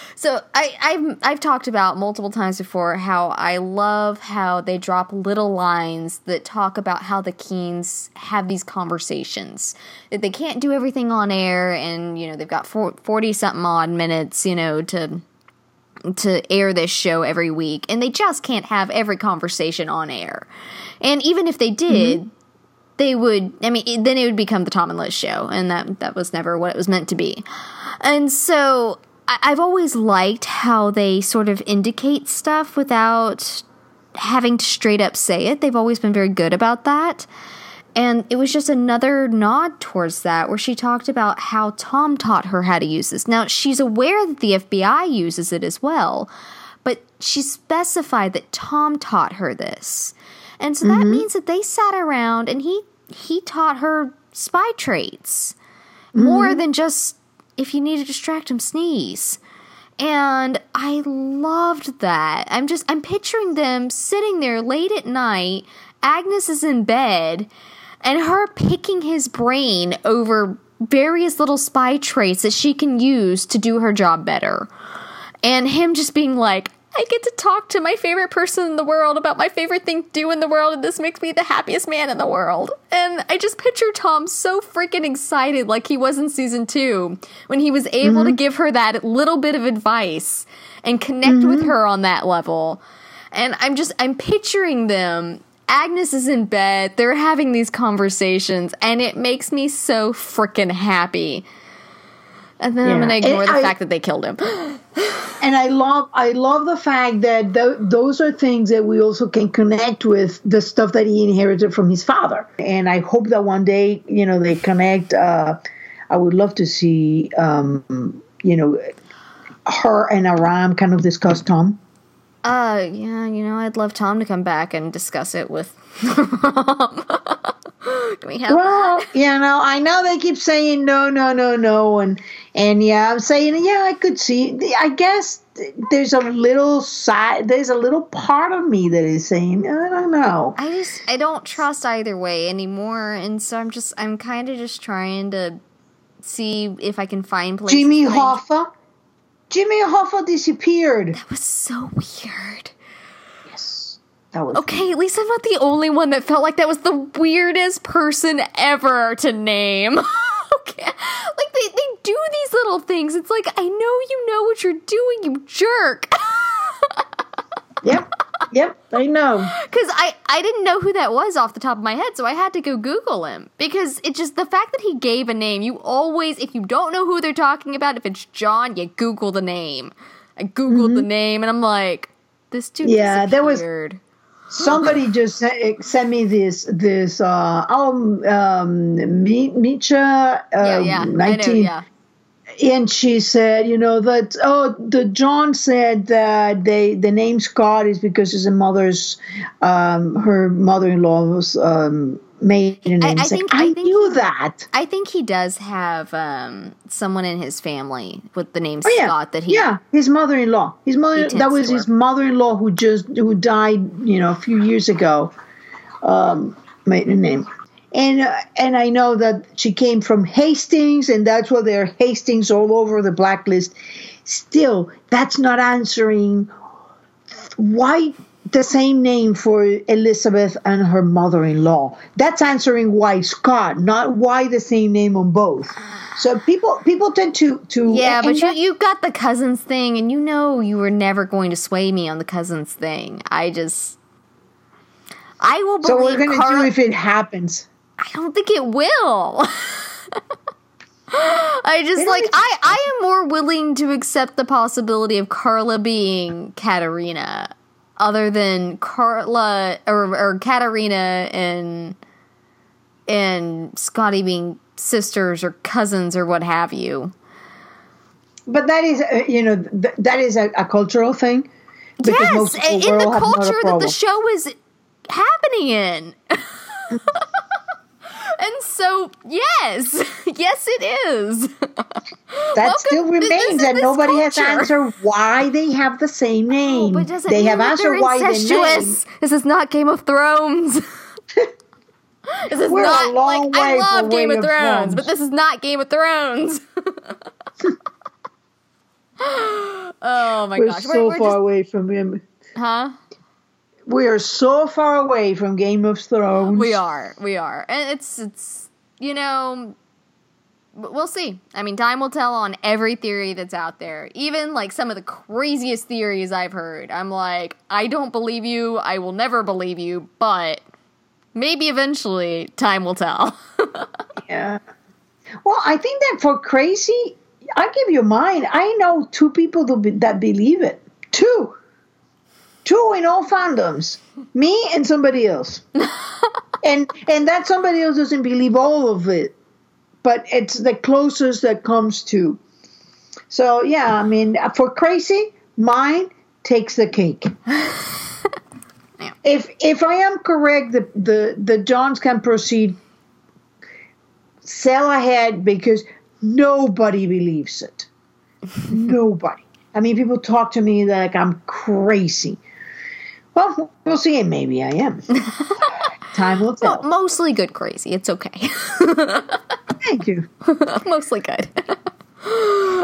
so i i've i've talked about multiple times before how i love how they drop little lines that talk about how the keens have these conversations. That they can't do everything on air and you know they've got 40 something odd minutes you know to to air this show every week, and they just can't have every conversation on air. And even if they did, mm-hmm. they would. I mean, then it would become the Tom and Liz show, and that that was never what it was meant to be. And so I, I've always liked how they sort of indicate stuff without having to straight up say it. They've always been very good about that. And it was just another nod towards that where she talked about how Tom taught her how to use this. Now, she's aware that the FBI uses it as well, but she specified that Tom taught her this. And so mm-hmm. that means that they sat around and he he taught her spy traits mm-hmm. more than just if you need to distract him sneeze. And I loved that. I'm just I'm picturing them sitting there late at night. Agnes is in bed and her picking his brain over various little spy traits that she can use to do her job better. And him just being like, I get to talk to my favorite person in the world about my favorite thing to do in the world, and this makes me the happiest man in the world. And I just picture Tom so freaking excited, like he was in season two, when he was able mm-hmm. to give her that little bit of advice and connect mm-hmm. with her on that level. And I'm just, I'm picturing them. Agnes is in bed, they're having these conversations, and it makes me so freaking happy and then yeah. I'm going to ignore and the I, fact that they killed him. and I love, I love the fact that th- those are things that we also can connect with the stuff that he inherited from his father. And I hope that one day, you know, they connect. Uh, I would love to see, um, you know, her and Aram kind of discuss Tom. Uh, yeah, you know, I'd love Tom to come back and discuss it with Can we have well, that? you know, I know they keep saying no, no, no, no, and and yeah, I'm saying yeah, I could see. I guess there's a little side, there's a little part of me that is saying I don't know. I just I don't trust either way anymore, and so I'm just I'm kind of just trying to see if I can find places. Jimmy Hoffa. Jimmy Hoffa disappeared. That was so weird. Yes. That was okay. At least I'm not the only one that felt like that was the weirdest person ever to name. okay, like they they do these little things. It's like I know you know what you're doing, you jerk. yep. Yep, I know. Because I, I didn't know who that was off the top of my head, so I had to go Google him. Because it just, the fact that he gave a name, you always, if you don't know who they're talking about, if it's John, you Google the name. I Googled mm-hmm. the name, and I'm like, this dude yeah, there was somebody just sent me this this uh oh um Micha uh, yeah, yeah. 19 know, yeah. And she said you know that oh the John said that they the name Scott is because his mother's um her mother-in-law was um maiden name. I, I, think, I, I think knew that. I think he does have um, someone in his family with the name oh, yeah. Scott that he. Yeah, his mother-in-law. His mother. That was his mother-in-law who just who died. You know, a few years ago. Um, maiden name. And uh, and I know that she came from Hastings, and that's why there are Hastings all over the blacklist. Still, that's not answering why the same name for Elizabeth and her mother in law. That's answering why Scott, not why the same name on both. So people people tend to to yeah, but you you got the cousins thing, and you know you were never going to sway me on the cousins thing. I just I will. believe. So we're gonna Carl- do if it happens. I don't think it will. I just like I I am more willing to accept the possibility of Carla being Katarina other than Carla or, or Katarina and and Scottie being sisters or cousins or what have you. But that is, uh, you know, th- that is a, a, cultural thing. Yes, in the culture that the show is happening in. And so, yes, yes, it is. That Welcome, still remains, and nobody culture. has answered why they have the same oh, name. Oh, they have answered why they name. This is not Game of Thrones. this is We're not like I love Game of, of Thrones, Thrones, but this is not Game of Thrones. oh my we're gosh, so we're, we're far just, away from him. Huh? We are so far away from Game of Thrones. We are. We are. And it's it's you know we'll see. I mean, time will tell on every theory that's out there. Even like some of the craziest theories I've heard. I'm like, I don't believe you. I will never believe you, but maybe eventually time will tell. yeah. Well, I think that for crazy, I give you mine. I know two people that believe it. Two two in all fandoms. Me and somebody else. And and that somebody else doesn't believe all of it but it's the closest that comes to. So yeah i mean for crazy mine takes the cake. Yeah. if if i am correct the the the johns can proceed sell ahead because nobody believes it. Nobody. I mean, people talk to me like I'm crazy. Well, we'll see. Maybe I am. Time will tell. Well, mostly good crazy. It's okay. Thank you. mostly good.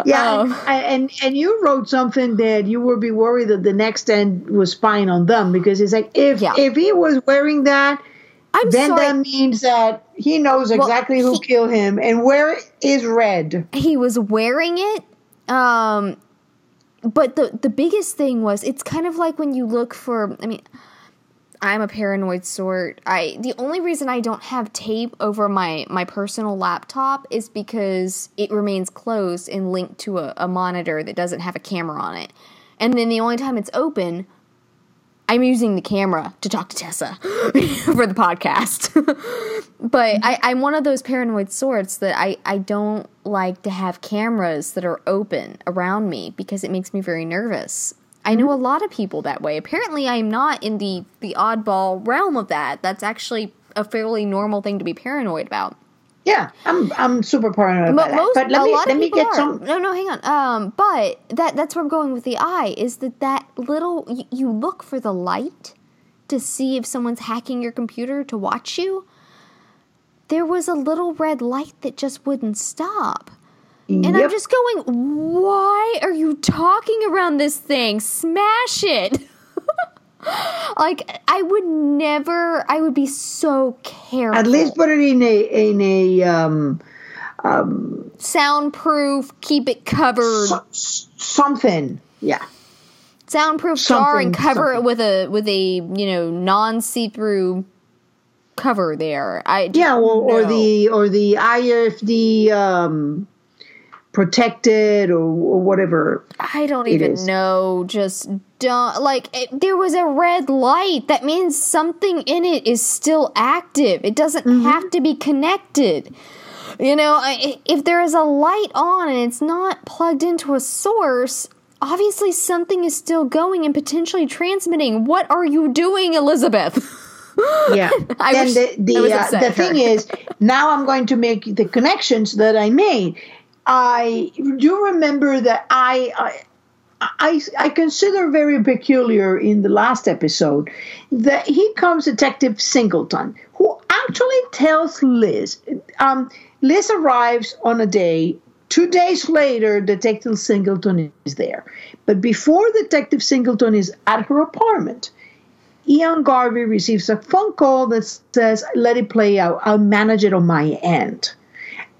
Yeah, Um, and, and and you wrote something that you would be worried that the next end was spying on them because it's like if Yeah. if he was wearing that, I'm then sorry. that means that he knows exactly who he- killed him and where is Red. he was wearing it um but the the biggest thing was it's kind of like when you look for i mean i'm a paranoid sort. I the only reason i don't have tape over my my personal laptop is because it remains closed and linked to a, a monitor that doesn't have a camera on it. And then the only time it's open I'm using the camera to talk to Tessa for the podcast. but I, I'm one of those paranoid sorts that I, I don't like to have cameras that are open around me because it makes me very nervous. I know a mm-hmm. lot of people that way. Apparently, I'm not in the, the oddball realm of that. That's actually a fairly normal thing to be paranoid about. Yeah, I'm I'm super paranoid about that. most- But let me let me get are. some. No, no, hang on. Um, but that that's where I'm going with the eye is that that little you, you look for the light to see if someone's hacking your computer to watch you. There was a little red light that just wouldn't stop. And I'm just going, why are you talking around this thing? Smash it. like I would never I would be so careful. At least put it in a in a um, um, soundproof, keep it covered. so- something. Yeah. soundproof jar and Something- cover it with a with a you know non see through cover there. I Yeah, or, or the or the IFD um, protected or, or whatever. I don't even is. know. Just don't like it, there was a red light. That means something in it is still active. It doesn't Mm-hmm. have to be connected. You know, I, if there is a light on and it's not plugged into a source, obviously something is still going and potentially transmitting. What are you doing, Elizabeth? Yeah. I then the the, uh, the thing is, now I'm going to make the connections that I made. I do remember that I. I I, I consider very peculiar in the last episode that he comes Detective Singleton, who actually tells Liz. Um, Liz arrives on a day. Two days later, Detective Singleton is there. But before Detective Singleton is at her apartment, Ian Garvey receives a phone call that says, Let it play out. I'll manage it on my end.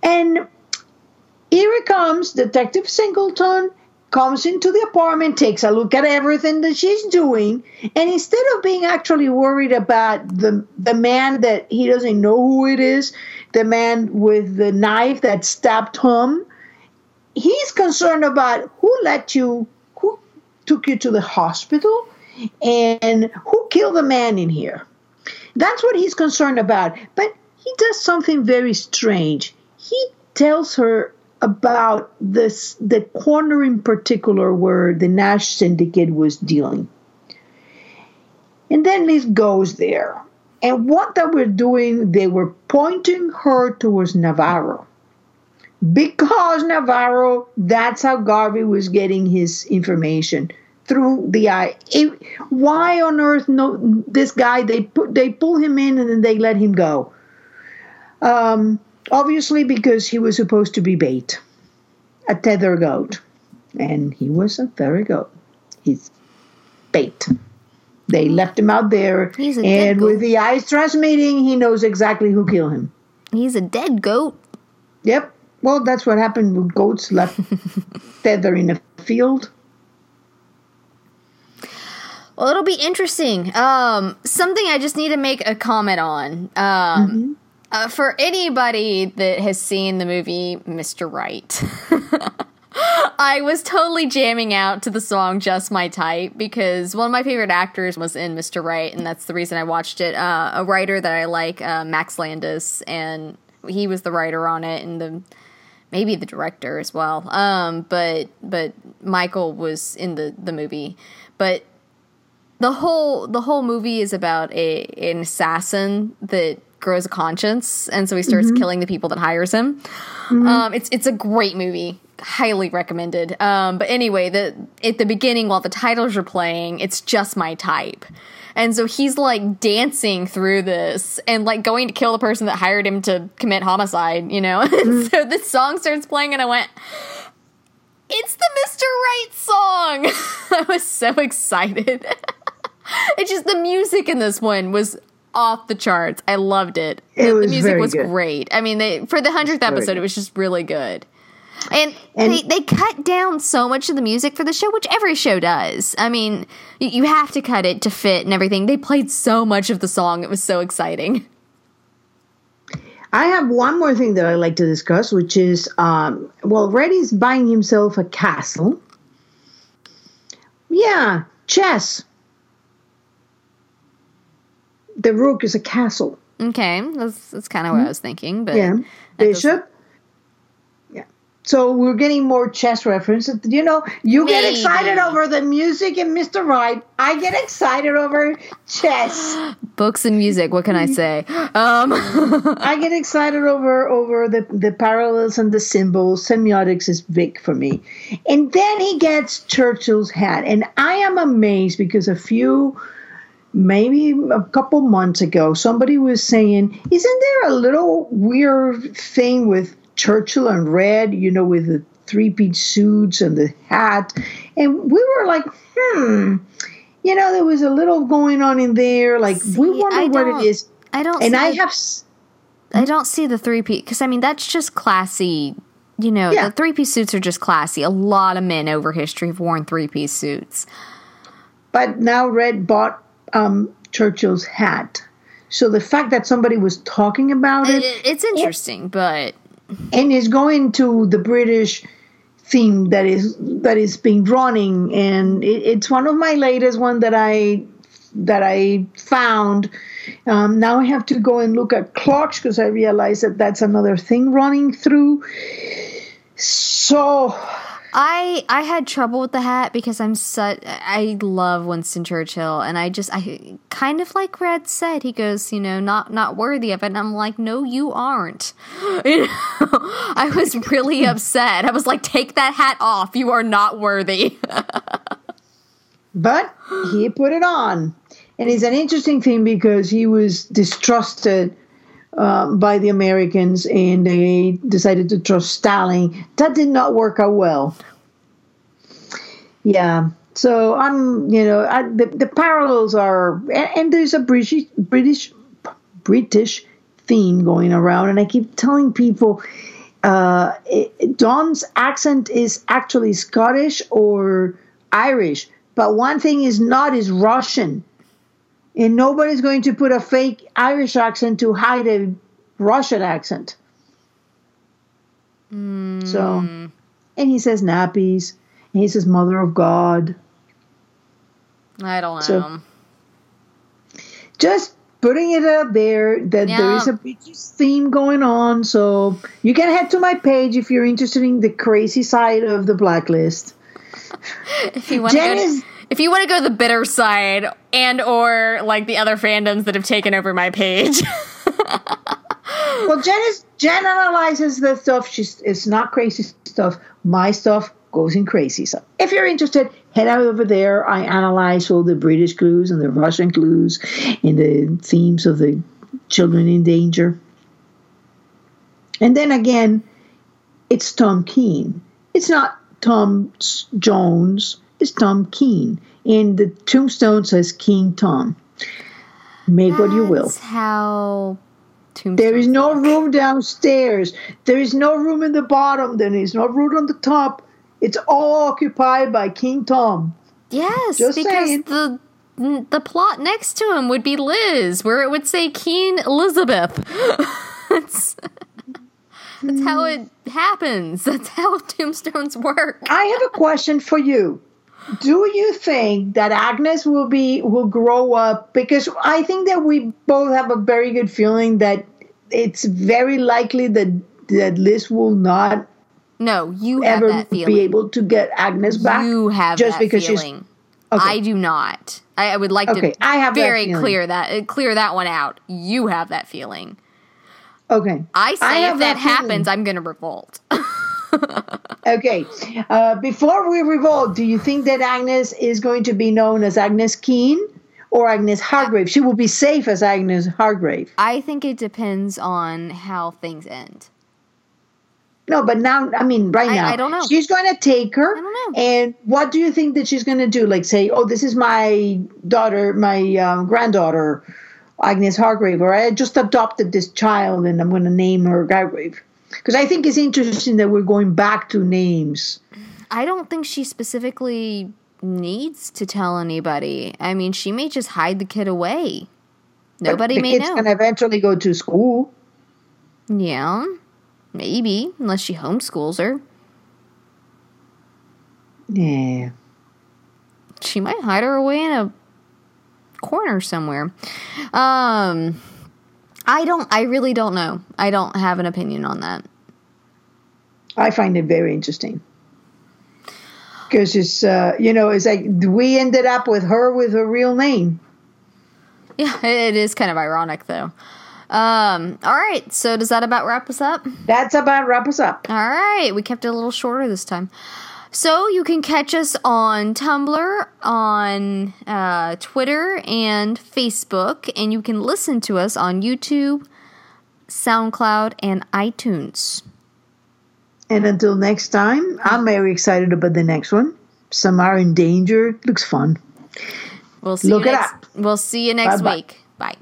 And here it comes Detective Singleton comes into the apartment, takes a look at everything that she's doing, and instead of being actually worried about the the man that he doesn't know who it is, the man with the knife that stabbed him, he's concerned about who let you, who took you to the hospital, and who killed the man in here. That's what he's concerned about. But he does something very strange. He tells her about this the corner in particular where the Nash syndicate was dealing. And then Liz goes there. And what they were doing, they were pointing her towards Navarro. Because Navarro, that's how Garvey was getting his information through the eye. It- why on earth no this guy they put they pull him in and then they let him go. Um, obviously because he was supposed to be bait, a tether goat, and he was a tether goat. He's bait. They left him out there, He's a dead and with the eyes transmitting, he knows exactly who killed him. He's a dead goat. Yep. Well, that's what happened with goats left tether in a field. Well, it'll be interesting. Um, something I just need to make a comment on. Um, uh, for anybody that has seen the movie Mr. Right, I was totally jamming out to the song "Just My Type" because one of my favorite actors was in Mr. Right, and that's the reason I watched it. Uh, a writer that I like, uh, Max Landis, and he was the writer on it, and the maybe the director as well. Um, but but Michael was in the the movie, but the whole the whole movie is about a an assassin that grows a conscience, and so he starts killing the people that hires him. Um, it's it's a great movie, highly recommended. Um, but anyway, the at the beginning while the titles are playing, it's just my type. And so he's like dancing through this and like going to kill the person that hired him to commit homicide, you know? And so this song starts playing, and I went, It's the Mr. Right song. I was so excited. it's just the music in this one was off the charts. I loved it. It the, was the music was good. great. I mean, they for the hundredth episode, it was just really good. And, And- they, they cut down so much of the music for the show, which every show does. I mean, you, you have to cut it to fit and everything. They played so much of the song; it was so exciting. I have one more thing that I'd like to discuss, which is um, well, Reddy's buying himself a castle. Yeah, chess. The rook is a castle. Okay, that's that's kind of what I was thinking. But Yeah, bishop. Yeah. So we're getting more chess references. You know, you get Maybe. excited over the music and Mr. Right. I get excited over chess. books and music. What can I say? Um, I get excited over over the the parallels and the symbols. Semiotics is big for me. And then he gets Churchill's hat, and I am amazed because a few. Maybe a couple months ago, somebody was saying, Isn't there a little weird thing with Churchill and red, you know, with the three piece suits and the hat? And we were like, Hmm, you know, there was a little going on in there. Like, we wonder I what it is. I don't. And see I have. I don't see the three piece because I mean that's just classy. You know, Yeah. the three piece suits are just classy. A lot of men over history have worn three piece suits. but now Red bought um, Churchill's hat. So the fact that somebody was talking about It, it it's interesting, but and is going to the British theme that is that is being running, and it, it's one of my latest one that I that I found. Um, now I have to go and look at clocks because I realize that that's another thing running through. So I I had trouble with the hat because I'm such I love Winston Churchill and I just I kind of like Red said he goes you know not not worthy of it and I'm like no you aren't. You know? I was really upset. I was like take that hat off. You are not worthy. But he put it on. And it's an interesting thing because he was distrusted um, by the Americans and they decided to trust Stalin. That did not work out well. Yeah. So I'm, you know, I, the, the parallels are, and, and there's a British, British, British theme going around, and I keep telling people, uh, it, Don's accent is actually Scottish or Irish, but one thing is not is Russian, and nobody's going to put a fake Irish accent to hide a Russian accent. Hmm. So, and he says nappies, and he says Mother of God. I don't know So- Just putting it out there that there Yeah. is a British theme going on. So you can head to my page if you're interested in the crazy side of the blacklist. if you want Jen to, if you want to go the bitter side and or like the other fandoms that have taken over my page Well, Jen is Jen analyzes the stuff. She's it's not crazy stuff. My stuff goes in crazy stuff. If you're interested, head out over there. I analyze all the British clues and the Russian clues and the themes of the children in danger. And then again, it's Tom Keen. It's not Tom Jones. It's Tom Keen. And the tombstone says King Tom. Make what you will. That's how There is no work. room downstairs. There is no room in the bottom. There is no room on the top. It's all occupied by King Tom. Yes, Just because saying. the the plot next to him would be Liz, where it would say Queen Elizabeth. that's, that's how it happens. That's how tombstones work. I have a question for you. Do you think that Agnes will be will grow up? Because I think that we both have a very good feeling that it's very likely that that Liz will not No, you have ever that be able to get Agnes back. you have just that because she's. Okay. I do not. I, I would like Okay, to I have very feeling. clear that uh, clear that one out. You have that feeling. okay. I say have if that, feeling. happens, I'm going to revolt. Okay. Uh, before we revolt, do you think that Agnes is going to be known as Agnes Keen or Agnes Hargrave? She will be safe as Agnes Hargrave. I think it depends on how things end. No, but now, I mean, right I- now, I don't know. She's going to take her. I don't know. And what do you think that she's going to do? Like, say, oh, this is my daughter, my um, granddaughter, Agnes Hargrave, or I just adopted this child and I'm going to name her Hargrave. Because I think it's interesting that we're going back to names. I don't think she specifically needs to tell anybody. I mean, she may just hide the kid away. Nobody the may kid's know. going to eventually go to school. Yeah, maybe unless she homeschools her, Yeah. she might hide her away in a corner somewhere. Um, I don't. I really don't know. I don't have an opinion on that. I find it very interesting. Because it's, uh, you know, it's like we ended up with her with her real name. Yeah, it is kind of ironic though. Um, all right, so does that about wrap us up? That's about wrap us up. All right, we kept it a little shorter this time. So you can catch us on Tumblr, on uh, Twitter, and Facebook, and you can listen to us on YouTube, SoundCloud, and iTunes. And until next time, I'm very excited about the next one. Some are in danger. Looks fun. We'll see Look you it next. up. We'll see you next Bye-bye. week. Bye.